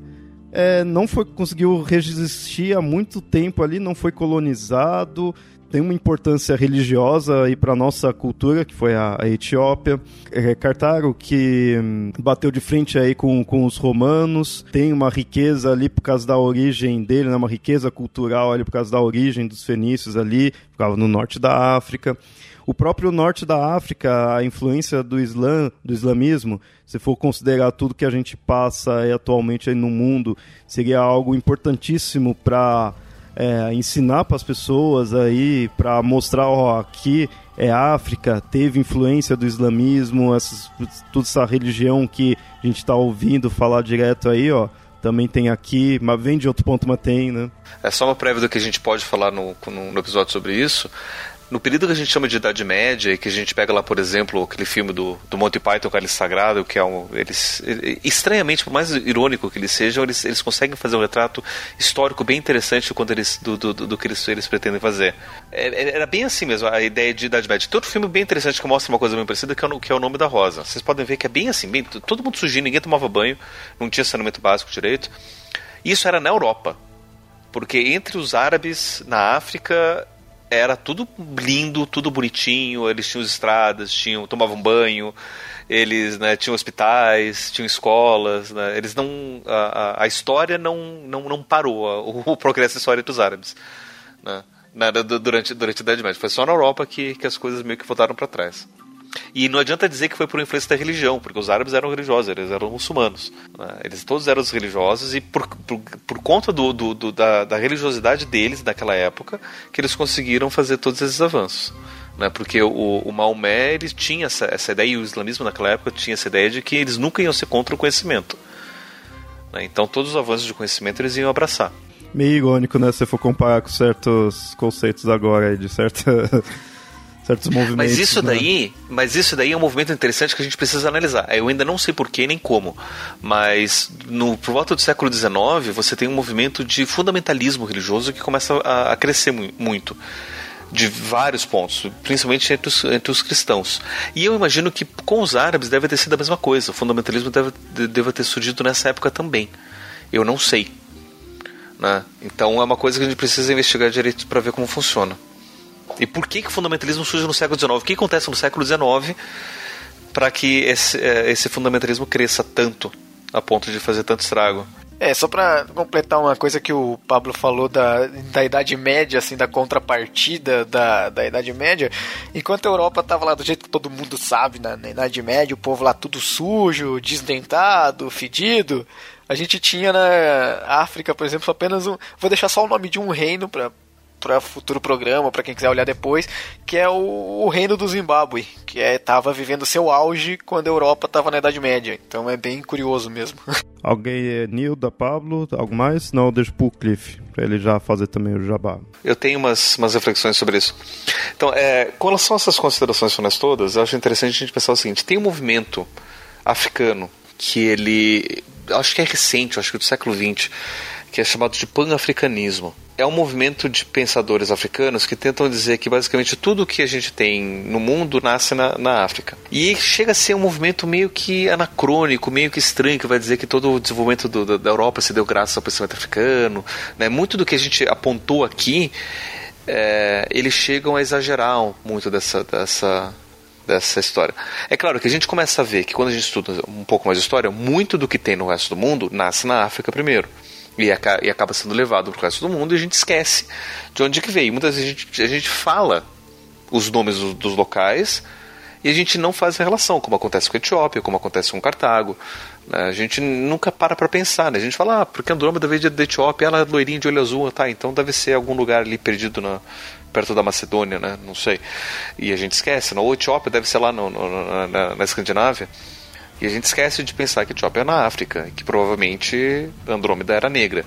é, não foi conseguiu resistir há muito tempo ali, não foi colonizado, tem uma importância religiosa aí para nossa cultura, que foi a, a Etiópia. É, Cartago, que hum, bateu de frente aí com, com os romanos, tem uma riqueza ali por causa da origem dele, né? uma riqueza cultural ali por causa da origem dos fenícios ali, ficava no norte da África o próprio norte da África, a influência do Islã, do islamismo, se for considerar tudo que a gente passa atualmente no mundo, seria algo importantíssimo para é, ensinar para as pessoas aí, para mostrar, ó, aqui é África, teve influência do islamismo, essas, toda essa religião que a gente está ouvindo falar direto aí, ó, também tem aqui, mas vem de outro ponto, mas tem, né? É só uma prévia do que a gente pode falar no, no, no episódio sobre isso. No período que a gente chama de Idade Média, que a gente pega lá, por exemplo, aquele filme do, do Monty Python, Cálice Sagrado, que é um. Eles, estranhamente, por mais irônico que eles sejam, eles, eles conseguem fazer um retrato histórico bem interessante quando eles, do, do, do, do que eles, eles pretendem fazer. É, é, era bem assim mesmo, a ideia de Idade Média. Tem outro filme bem interessante que mostra uma coisa bem parecida, que é, o, que é o Nome da Rosa. Vocês podem ver que é bem assim, bem, todo mundo surgindo, ninguém tomava banho, não tinha saneamento básico direito. Isso era na Europa. Porque entre os árabes na África era tudo lindo, tudo bonitinho, eles tinham estradas, tinham, tomavam banho, eles né, tinham hospitais, tinham escolas, né, eles não a, a história não, não, não parou, o, o progresso da história dos árabes, né, durante, durante a Idade Média. Foi só na Europa que, que as coisas meio que voltaram para trás. E não adianta dizer que foi por influência da religião, porque os árabes eram religiosos, eles eram muçulmanos. Né? Eles todos eram religiosos e por, por, por conta do, do, do da, da, religiosidade deles naquela época que eles conseguiram fazer todos esses avanços. Né? Porque o, o Maomé ele tinha essa, essa ideia, e o islamismo naquela época tinha essa ideia de que eles nunca iam ser contra o conhecimento. Né? Então todos os avanços de conhecimento eles iam abraçar. Meio irônico, né? Se for comparar com certos conceitos agora de certa certos movimentos. Mas isso né? daí, mas isso daí é um movimento interessante que a gente precisa analisar. Eu ainda não sei porquê nem como, mas no por volta do século XIX você tem um movimento de fundamentalismo religioso que começa a, a crescer muito de vários pontos, principalmente entre os, entre os, cristãos. E eu imagino que com os árabes deve ter sido a mesma coisa. O fundamentalismo deve, deve ter surgido nessa época também. Eu não sei. Né? Então é uma coisa que a gente precisa investigar direito para ver como funciona. E por que, que o fundamentalismo surge no século XIX? O que acontece no século XIX para que esse, é, esse fundamentalismo cresça tanto, a ponto de fazer tanto estrago? É, só para completar uma coisa que o Pablo falou da, da Idade Média, assim, da contrapartida da, da Idade Média, enquanto a Europa tava lá do jeito que todo mundo sabe, na, na Idade Média, o povo lá tudo sujo, desdentado, fedido, a gente tinha na África, por exemplo, apenas um. Vou deixar só o nome de um reino para para futuro programa, para quem quiser olhar depois, que é o, o reino do Zimbábue, que estava é, vivendo seu auge quando a Europa estava na Idade Média. Então é bem curioso mesmo. Alguém é Nilda, Pablo, algo mais? Não, deixa pro Cliff, para ele já fazer também o jabá. Eu tenho umas, umas reflexões sobre isso. Então, é, com relação a essas considerações finais todas, eu acho interessante a gente pensar o seguinte: tem um movimento africano que ele. Acho que é recente, acho que é do século XX, que é chamado de pan-africanismo é um movimento de pensadores africanos que tentam dizer que basicamente tudo que a gente tem no mundo nasce na, na África. E chega a ser um movimento meio que anacrônico, meio que estranho, que vai dizer que todo o desenvolvimento do, da Europa se deu graças ao pensamento africano. Né? Muito do que a gente apontou aqui, é, eles chegam a exagerar muito dessa, dessa, dessa história. É claro que a gente começa a ver que quando a gente estuda um pouco mais de história, muito do que tem no resto do mundo nasce na África primeiro e, e acaba sendo levado para o resto do mundo e a gente esquece de onde que veio. Muitas vezes a gente, a gente fala os nomes dos, dos locais e a gente não faz a relação, como acontece com a Etiópia, como acontece com Cartago. Né? A gente nunca para para pensar, né? A gente fala, ah, porque Andrômeda veio da Etiópia, ela é loirinha de olho azul, tá, então deve ser algum lugar ali perdido na, perto da Macedônia, né? Não sei. E a gente esquece, não? Ou Etiópia deve ser lá no, no, na, na Escandinávia. E a gente esquece de pensar que Etiópia é na África, que provavelmente Andrômeda era negra.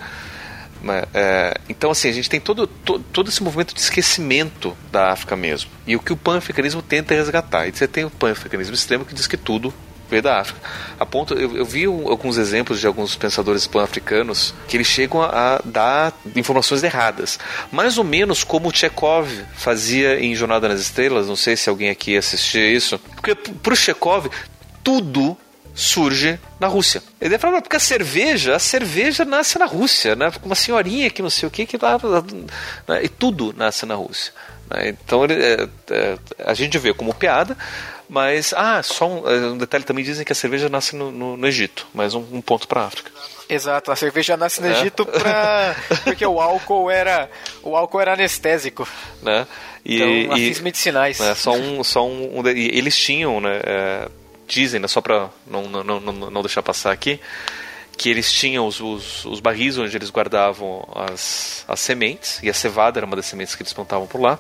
É, então, assim, a gente tem todo, todo, todo, esse movimento de esquecimento da África mesmo. E o que o pan-africanismo tenta resgatar. E você tem o pan-africanismo extremo que diz que tudo veio da África. A ponto, eu, eu vi um, alguns exemplos de alguns pensadores pan-africanos que eles chegam a, a, dar informações erradas. Mais ou menos como o Chekhov fazia em Jornada nas Estrelas. Não sei se alguém aqui assistia isso. Porque para o Chekhov, tudo surge na Rússia. Ele fala, porque a cerveja, a cerveja nasce na Rússia, né? Uma senhorinha que não sei o que, que lá, né? e tudo nasce na Rússia. Né? Então ele, é, é, a gente vê como piada, mas ah, só um, é, um, detalhe também dizem que a cerveja nasce no, no, no Egito, mais um, um, ponto para a África. Exato, a cerveja nasce no é. Egito pra... porque o álcool era o álcool era anestésico, né? E, então, e, medicinais. Né, só um, só um, um eles tinham, né? Dizem, né, só para não, não, não, não deixar passar aqui, que eles tinham os, os, os, barris onde eles guardavam as, as sementes, e a cevada era uma das sementes que eles plantavam por lá.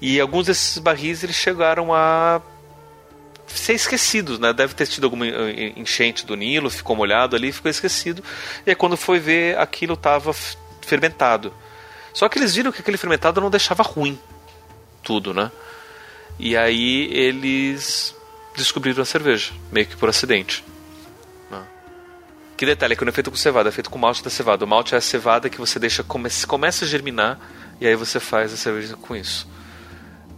E alguns desses barris eles chegaram a ser esquecido, né? Deve ter tido alguma enchente do Nilo, ficou molhado ali, ficou esquecido. E aí quando foi ver, aquilo estava fermentado. Só que eles viram que aquele fermentado não deixava ruim tudo, né? E aí eles descobriram a cerveja, meio que por acidente. Né? Que detalhe, que não é feito com cevada, é feito com malte da cevada. O malte é a cevada que você deixa come começa a germinar e aí você faz a cerveja com isso.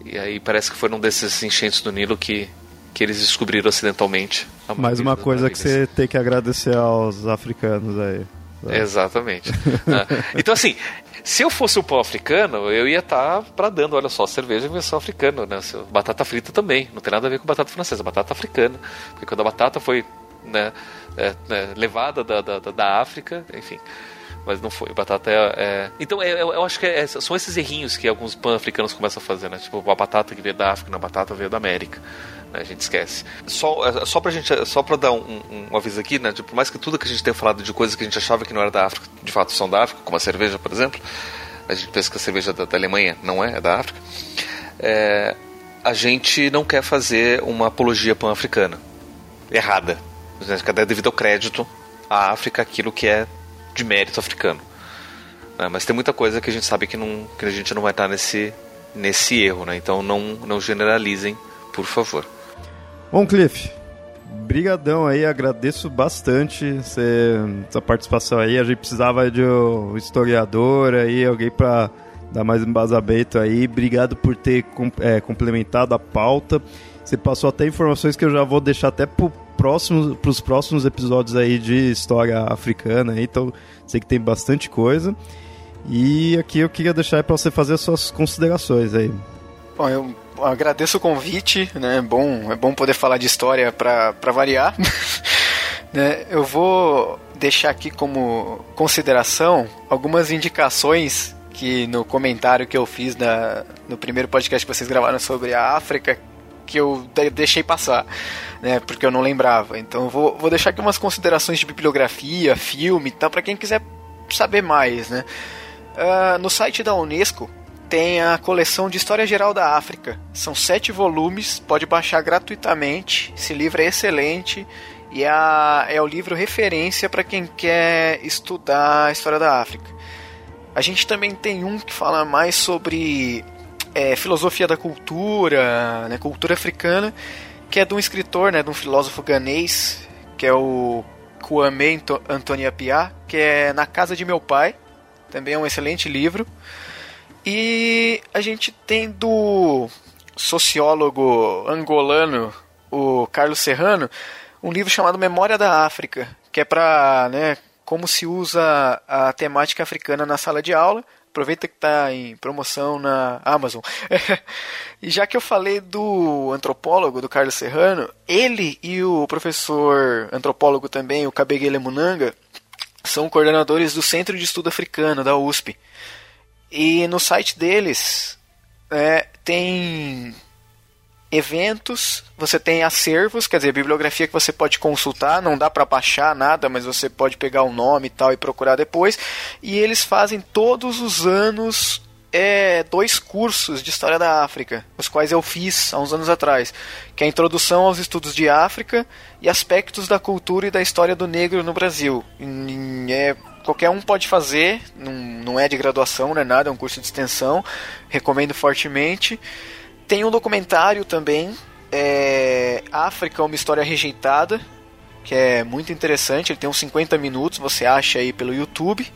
E aí parece que foi num desses enchentes do Nilo que, que eles descobriram acidentalmente. Mais uma coisa que você tem que agradecer aos africanos aí. Exatamente. Ah, então, assim, se eu fosse o pão africano, eu ia estar tá bradando, olha só, cerveja é versão africana, né? Batata frita também, não tem nada a ver com batata francesa, batata africana. Porque quando a batata foi né, é, é, levada da, da, da África, enfim mas não foi. Batata é. é... Então é, eu, eu, acho que é, são esses errinhos que alguns pan-africanos começam a fazer, né? Tipo, a batata que veio da África, a batata veio da América. Né? A gente esquece. Só, é, só pra gente. Só pra dar um, um, aviso aqui, né? Por mais que tudo que a gente tenha falado de coisas que a gente achava que não era da África, de fato são da África, como a cerveja, por exemplo. A gente pensa que a cerveja da, da Alemanha não é, é da África. É, a gente não quer fazer uma apologia pan-africana. Errada. É devido ao crédito à África aquilo que é de mérito africano. É, mas tem muita coisa que a gente sabe que, não, que a gente não vai estar nesse, nesse erro, né? Então não, não generalizem, por favor. Bom, Cliff, brigadão aí, agradeço bastante você, sua participação aí. A gente precisava de um historiador aí, alguém para dar mais embasamento aí. Obrigado por ter é, complementado a pauta. Você passou até informações que eu já vou deixar até pro próximos, pros próximos episódios aí de história africana, aí, então sei que tem bastante coisa. E aqui eu queria deixar para você fazer as suas considerações aí. Bom, eu agradeço o convite, né? É bom, é bom poder falar de história para variar. né? Eu vou deixar aqui como consideração algumas indicações que no comentário que eu fiz na, no primeiro podcast que vocês gravaram sobre a África que eu deixei passar, né? Porque eu não lembrava. Então vou, vou deixar aqui umas considerações de bibliografia, filme tal, para quem quiser saber mais, né? Uh, no site da Unesco tem a coleção de História Geral da África. São sete volumes, pode baixar gratuitamente. Esse livro é excelente e é, é o livro referência para quem quer estudar a história da África. A gente também tem um que fala mais sobre é, filosofia da cultura, né, cultura africana, que é de um escritor, né, de um filósofo ganês, que é o Kwame Antonia Pia, que é Na Casa de Meu Pai, também é um excelente livro. E a gente tem do sociólogo angolano, o Carlos Serrano, um livro chamado Memória da África, que é para, né, como se usa a temática africana na sala de aula, Aproveita que está em promoção na Amazon. e já que eu falei do antropólogo, do Carlos Serrano, ele e o professor antropólogo também, o Kabegele Munanga, são coordenadores do Centro de Estudo Africano, da USP. E no site deles é, tem eventos, você tem acervos, quer dizer, bibliografia que você pode consultar, não dá para baixar nada, mas você pode pegar o um nome e tal e procurar depois. E eles fazem todos os anos é, dois cursos de História da África, os quais eu fiz há uns anos atrás, que é a Introdução aos Estudos de África e Aspectos da Cultura e da História do Negro no Brasil. É, qualquer um pode fazer, não, não é de graduação, não é nada, é um curso de extensão, recomendo fortemente. Tem um documentário também, é, África, uma história rejeitada, que é muito interessante. Ele tem uns 50 minutos, você acha aí pelo YouTube.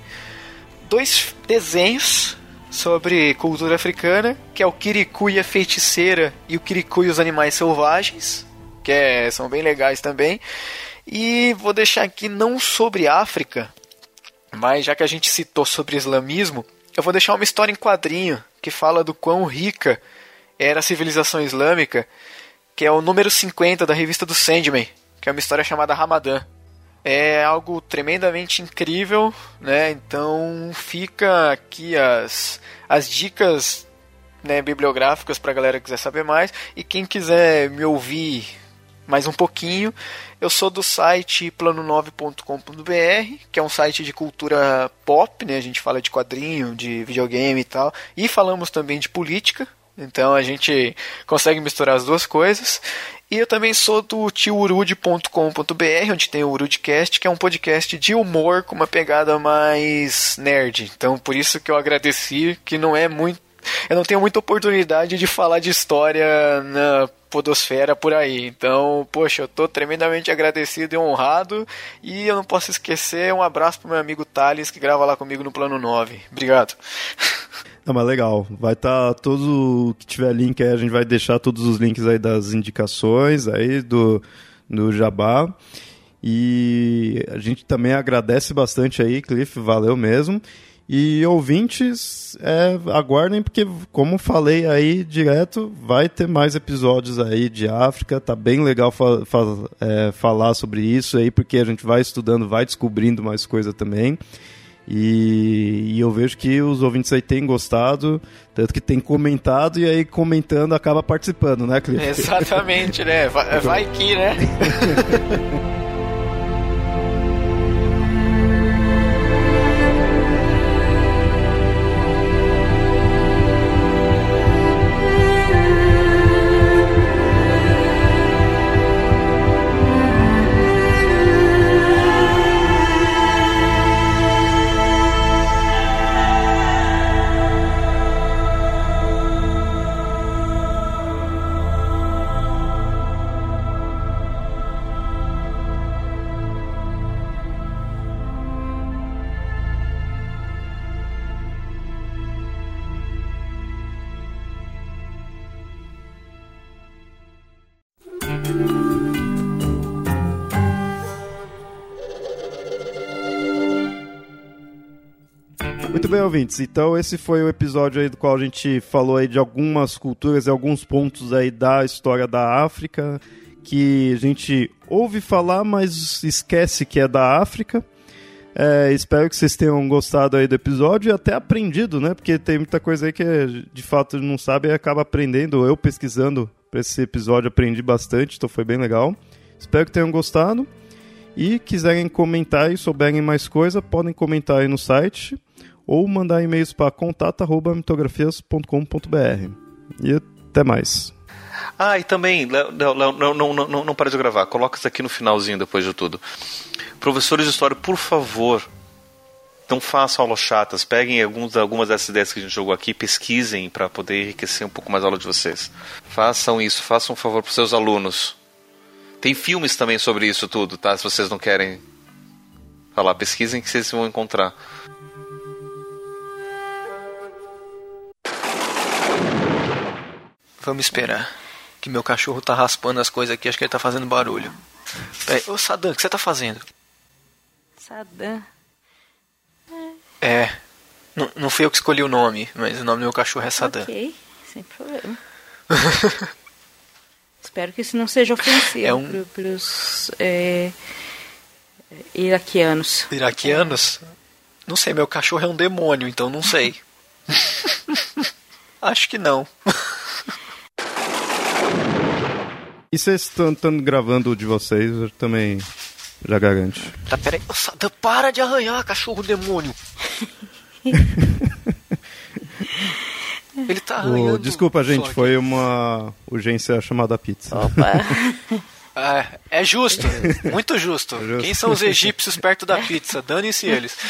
Dois desenhos sobre cultura africana, que é o Kirikou e a Feiticeira e o Kirikou e os Animais Selvagens, que é, são bem legais também. E vou deixar aqui não sobre África, mas já que a gente citou sobre islamismo, eu vou deixar uma história em quadrinho que fala do quão rica era a civilização islâmica, que é o número 50 da revista do Sandman, que é uma história chamada Ramadã. É algo tremendamente incrível, né? Então fica aqui as, as dicas né, bibliográficas para a galera que quiser saber mais. E quem quiser me ouvir mais um pouquinho, eu sou do site plano9.com.br, que é um site de cultura pop, né? A gente fala de quadrinho, de videogame e tal. E falamos também de política, então a gente consegue misturar as duas coisas. E eu também sou do tiourude.com.br, onde tem o Urudcast, que é um podcast de humor com uma pegada mais nerd. Então, por isso que eu agradeci, que não é muito. Eu não tenho muita oportunidade de falar de história na podosfera por aí. Então, poxa, eu tô tremendamente agradecido e honrado. E eu não posso esquecer um abraço pro meu amigo Thales, que grava lá comigo no Plano 9. Obrigado. Não, mas legal. Vai estar tá todo o que tiver link aí, a gente vai deixar todos os links aí das indicações aí do, do Jabá. E a gente também agradece bastante aí, Cliff, valeu mesmo. E ouvintes, é, aguardem, porque, como falei aí direto, vai ter mais episódios aí de África. Tá bem legal fa fa é, falar sobre isso aí, porque a gente vai estudando, vai descobrindo mais coisa também. E, e, eu vejo que os ouvintes aí têm gostado, tanto que tem comentado e aí comentando acaba participando, né, Clipe? Exatamente, né? Vai, vai que, né? ouvintes. Então esse foi o episódio aí do qual a gente falou aí de algumas culturas e alguns pontos aí da história da África que a gente ouve falar, mas esquece que é da África. É, espero que vocês tenham gostado aí do episódio e até aprendido, né? Porque tem muita coisa aí que de fato não sabe e acaba aprendendo. Eu pesquisando para esse episódio aprendi bastante, então foi bem legal. Espero que tenham gostado. E quiserem comentar e souberem mais coisa, podem comentar aí no site ou mandar e-mails para contato.mitografias.com.br. E até mais. Ah, e também, Léo, não, não, não, não, para de gravar, coloca isso aqui no finalzinho depois de tudo. Professores de história, por favor, não façam aulas chatas, peguem alguns, algumas dessas ideias que a gente jogou aqui, pesquisem para poder enriquecer um pouco mais a aula de vocês. Façam isso, façam um favor para seus alunos. Tem filmes também sobre isso tudo, tá? Se vocês não querem falar, pesquisem que vocês vão encontrar. Vamos esperar. Que meu cachorro tá raspando as coisas aqui, acho que ele tá fazendo barulho. Peraí, ô Saddam, o que você tá fazendo? Saddam. É. Não, não fui eu que escolhi o nome, mas o nome do meu cachorro é Saddam. Ok, sem problema. Espero que isso não seja ofensivo é um... para os é, iraquianos. Iraquianos? Não sei, meu cachorro é um demônio, então não sei. Acho que não. E vocês estão gravando o de vocês, eu também já garante. Tá, peraí. Nossa, para de arranhar, cachorro demônio. Ele tá arranhando. Oh, desculpa, gente, foi uma urgência chamada pizza. Opa. É, é justo, muito justo. É justo. Quem são os egípcios perto da pizza? Dane-se eles.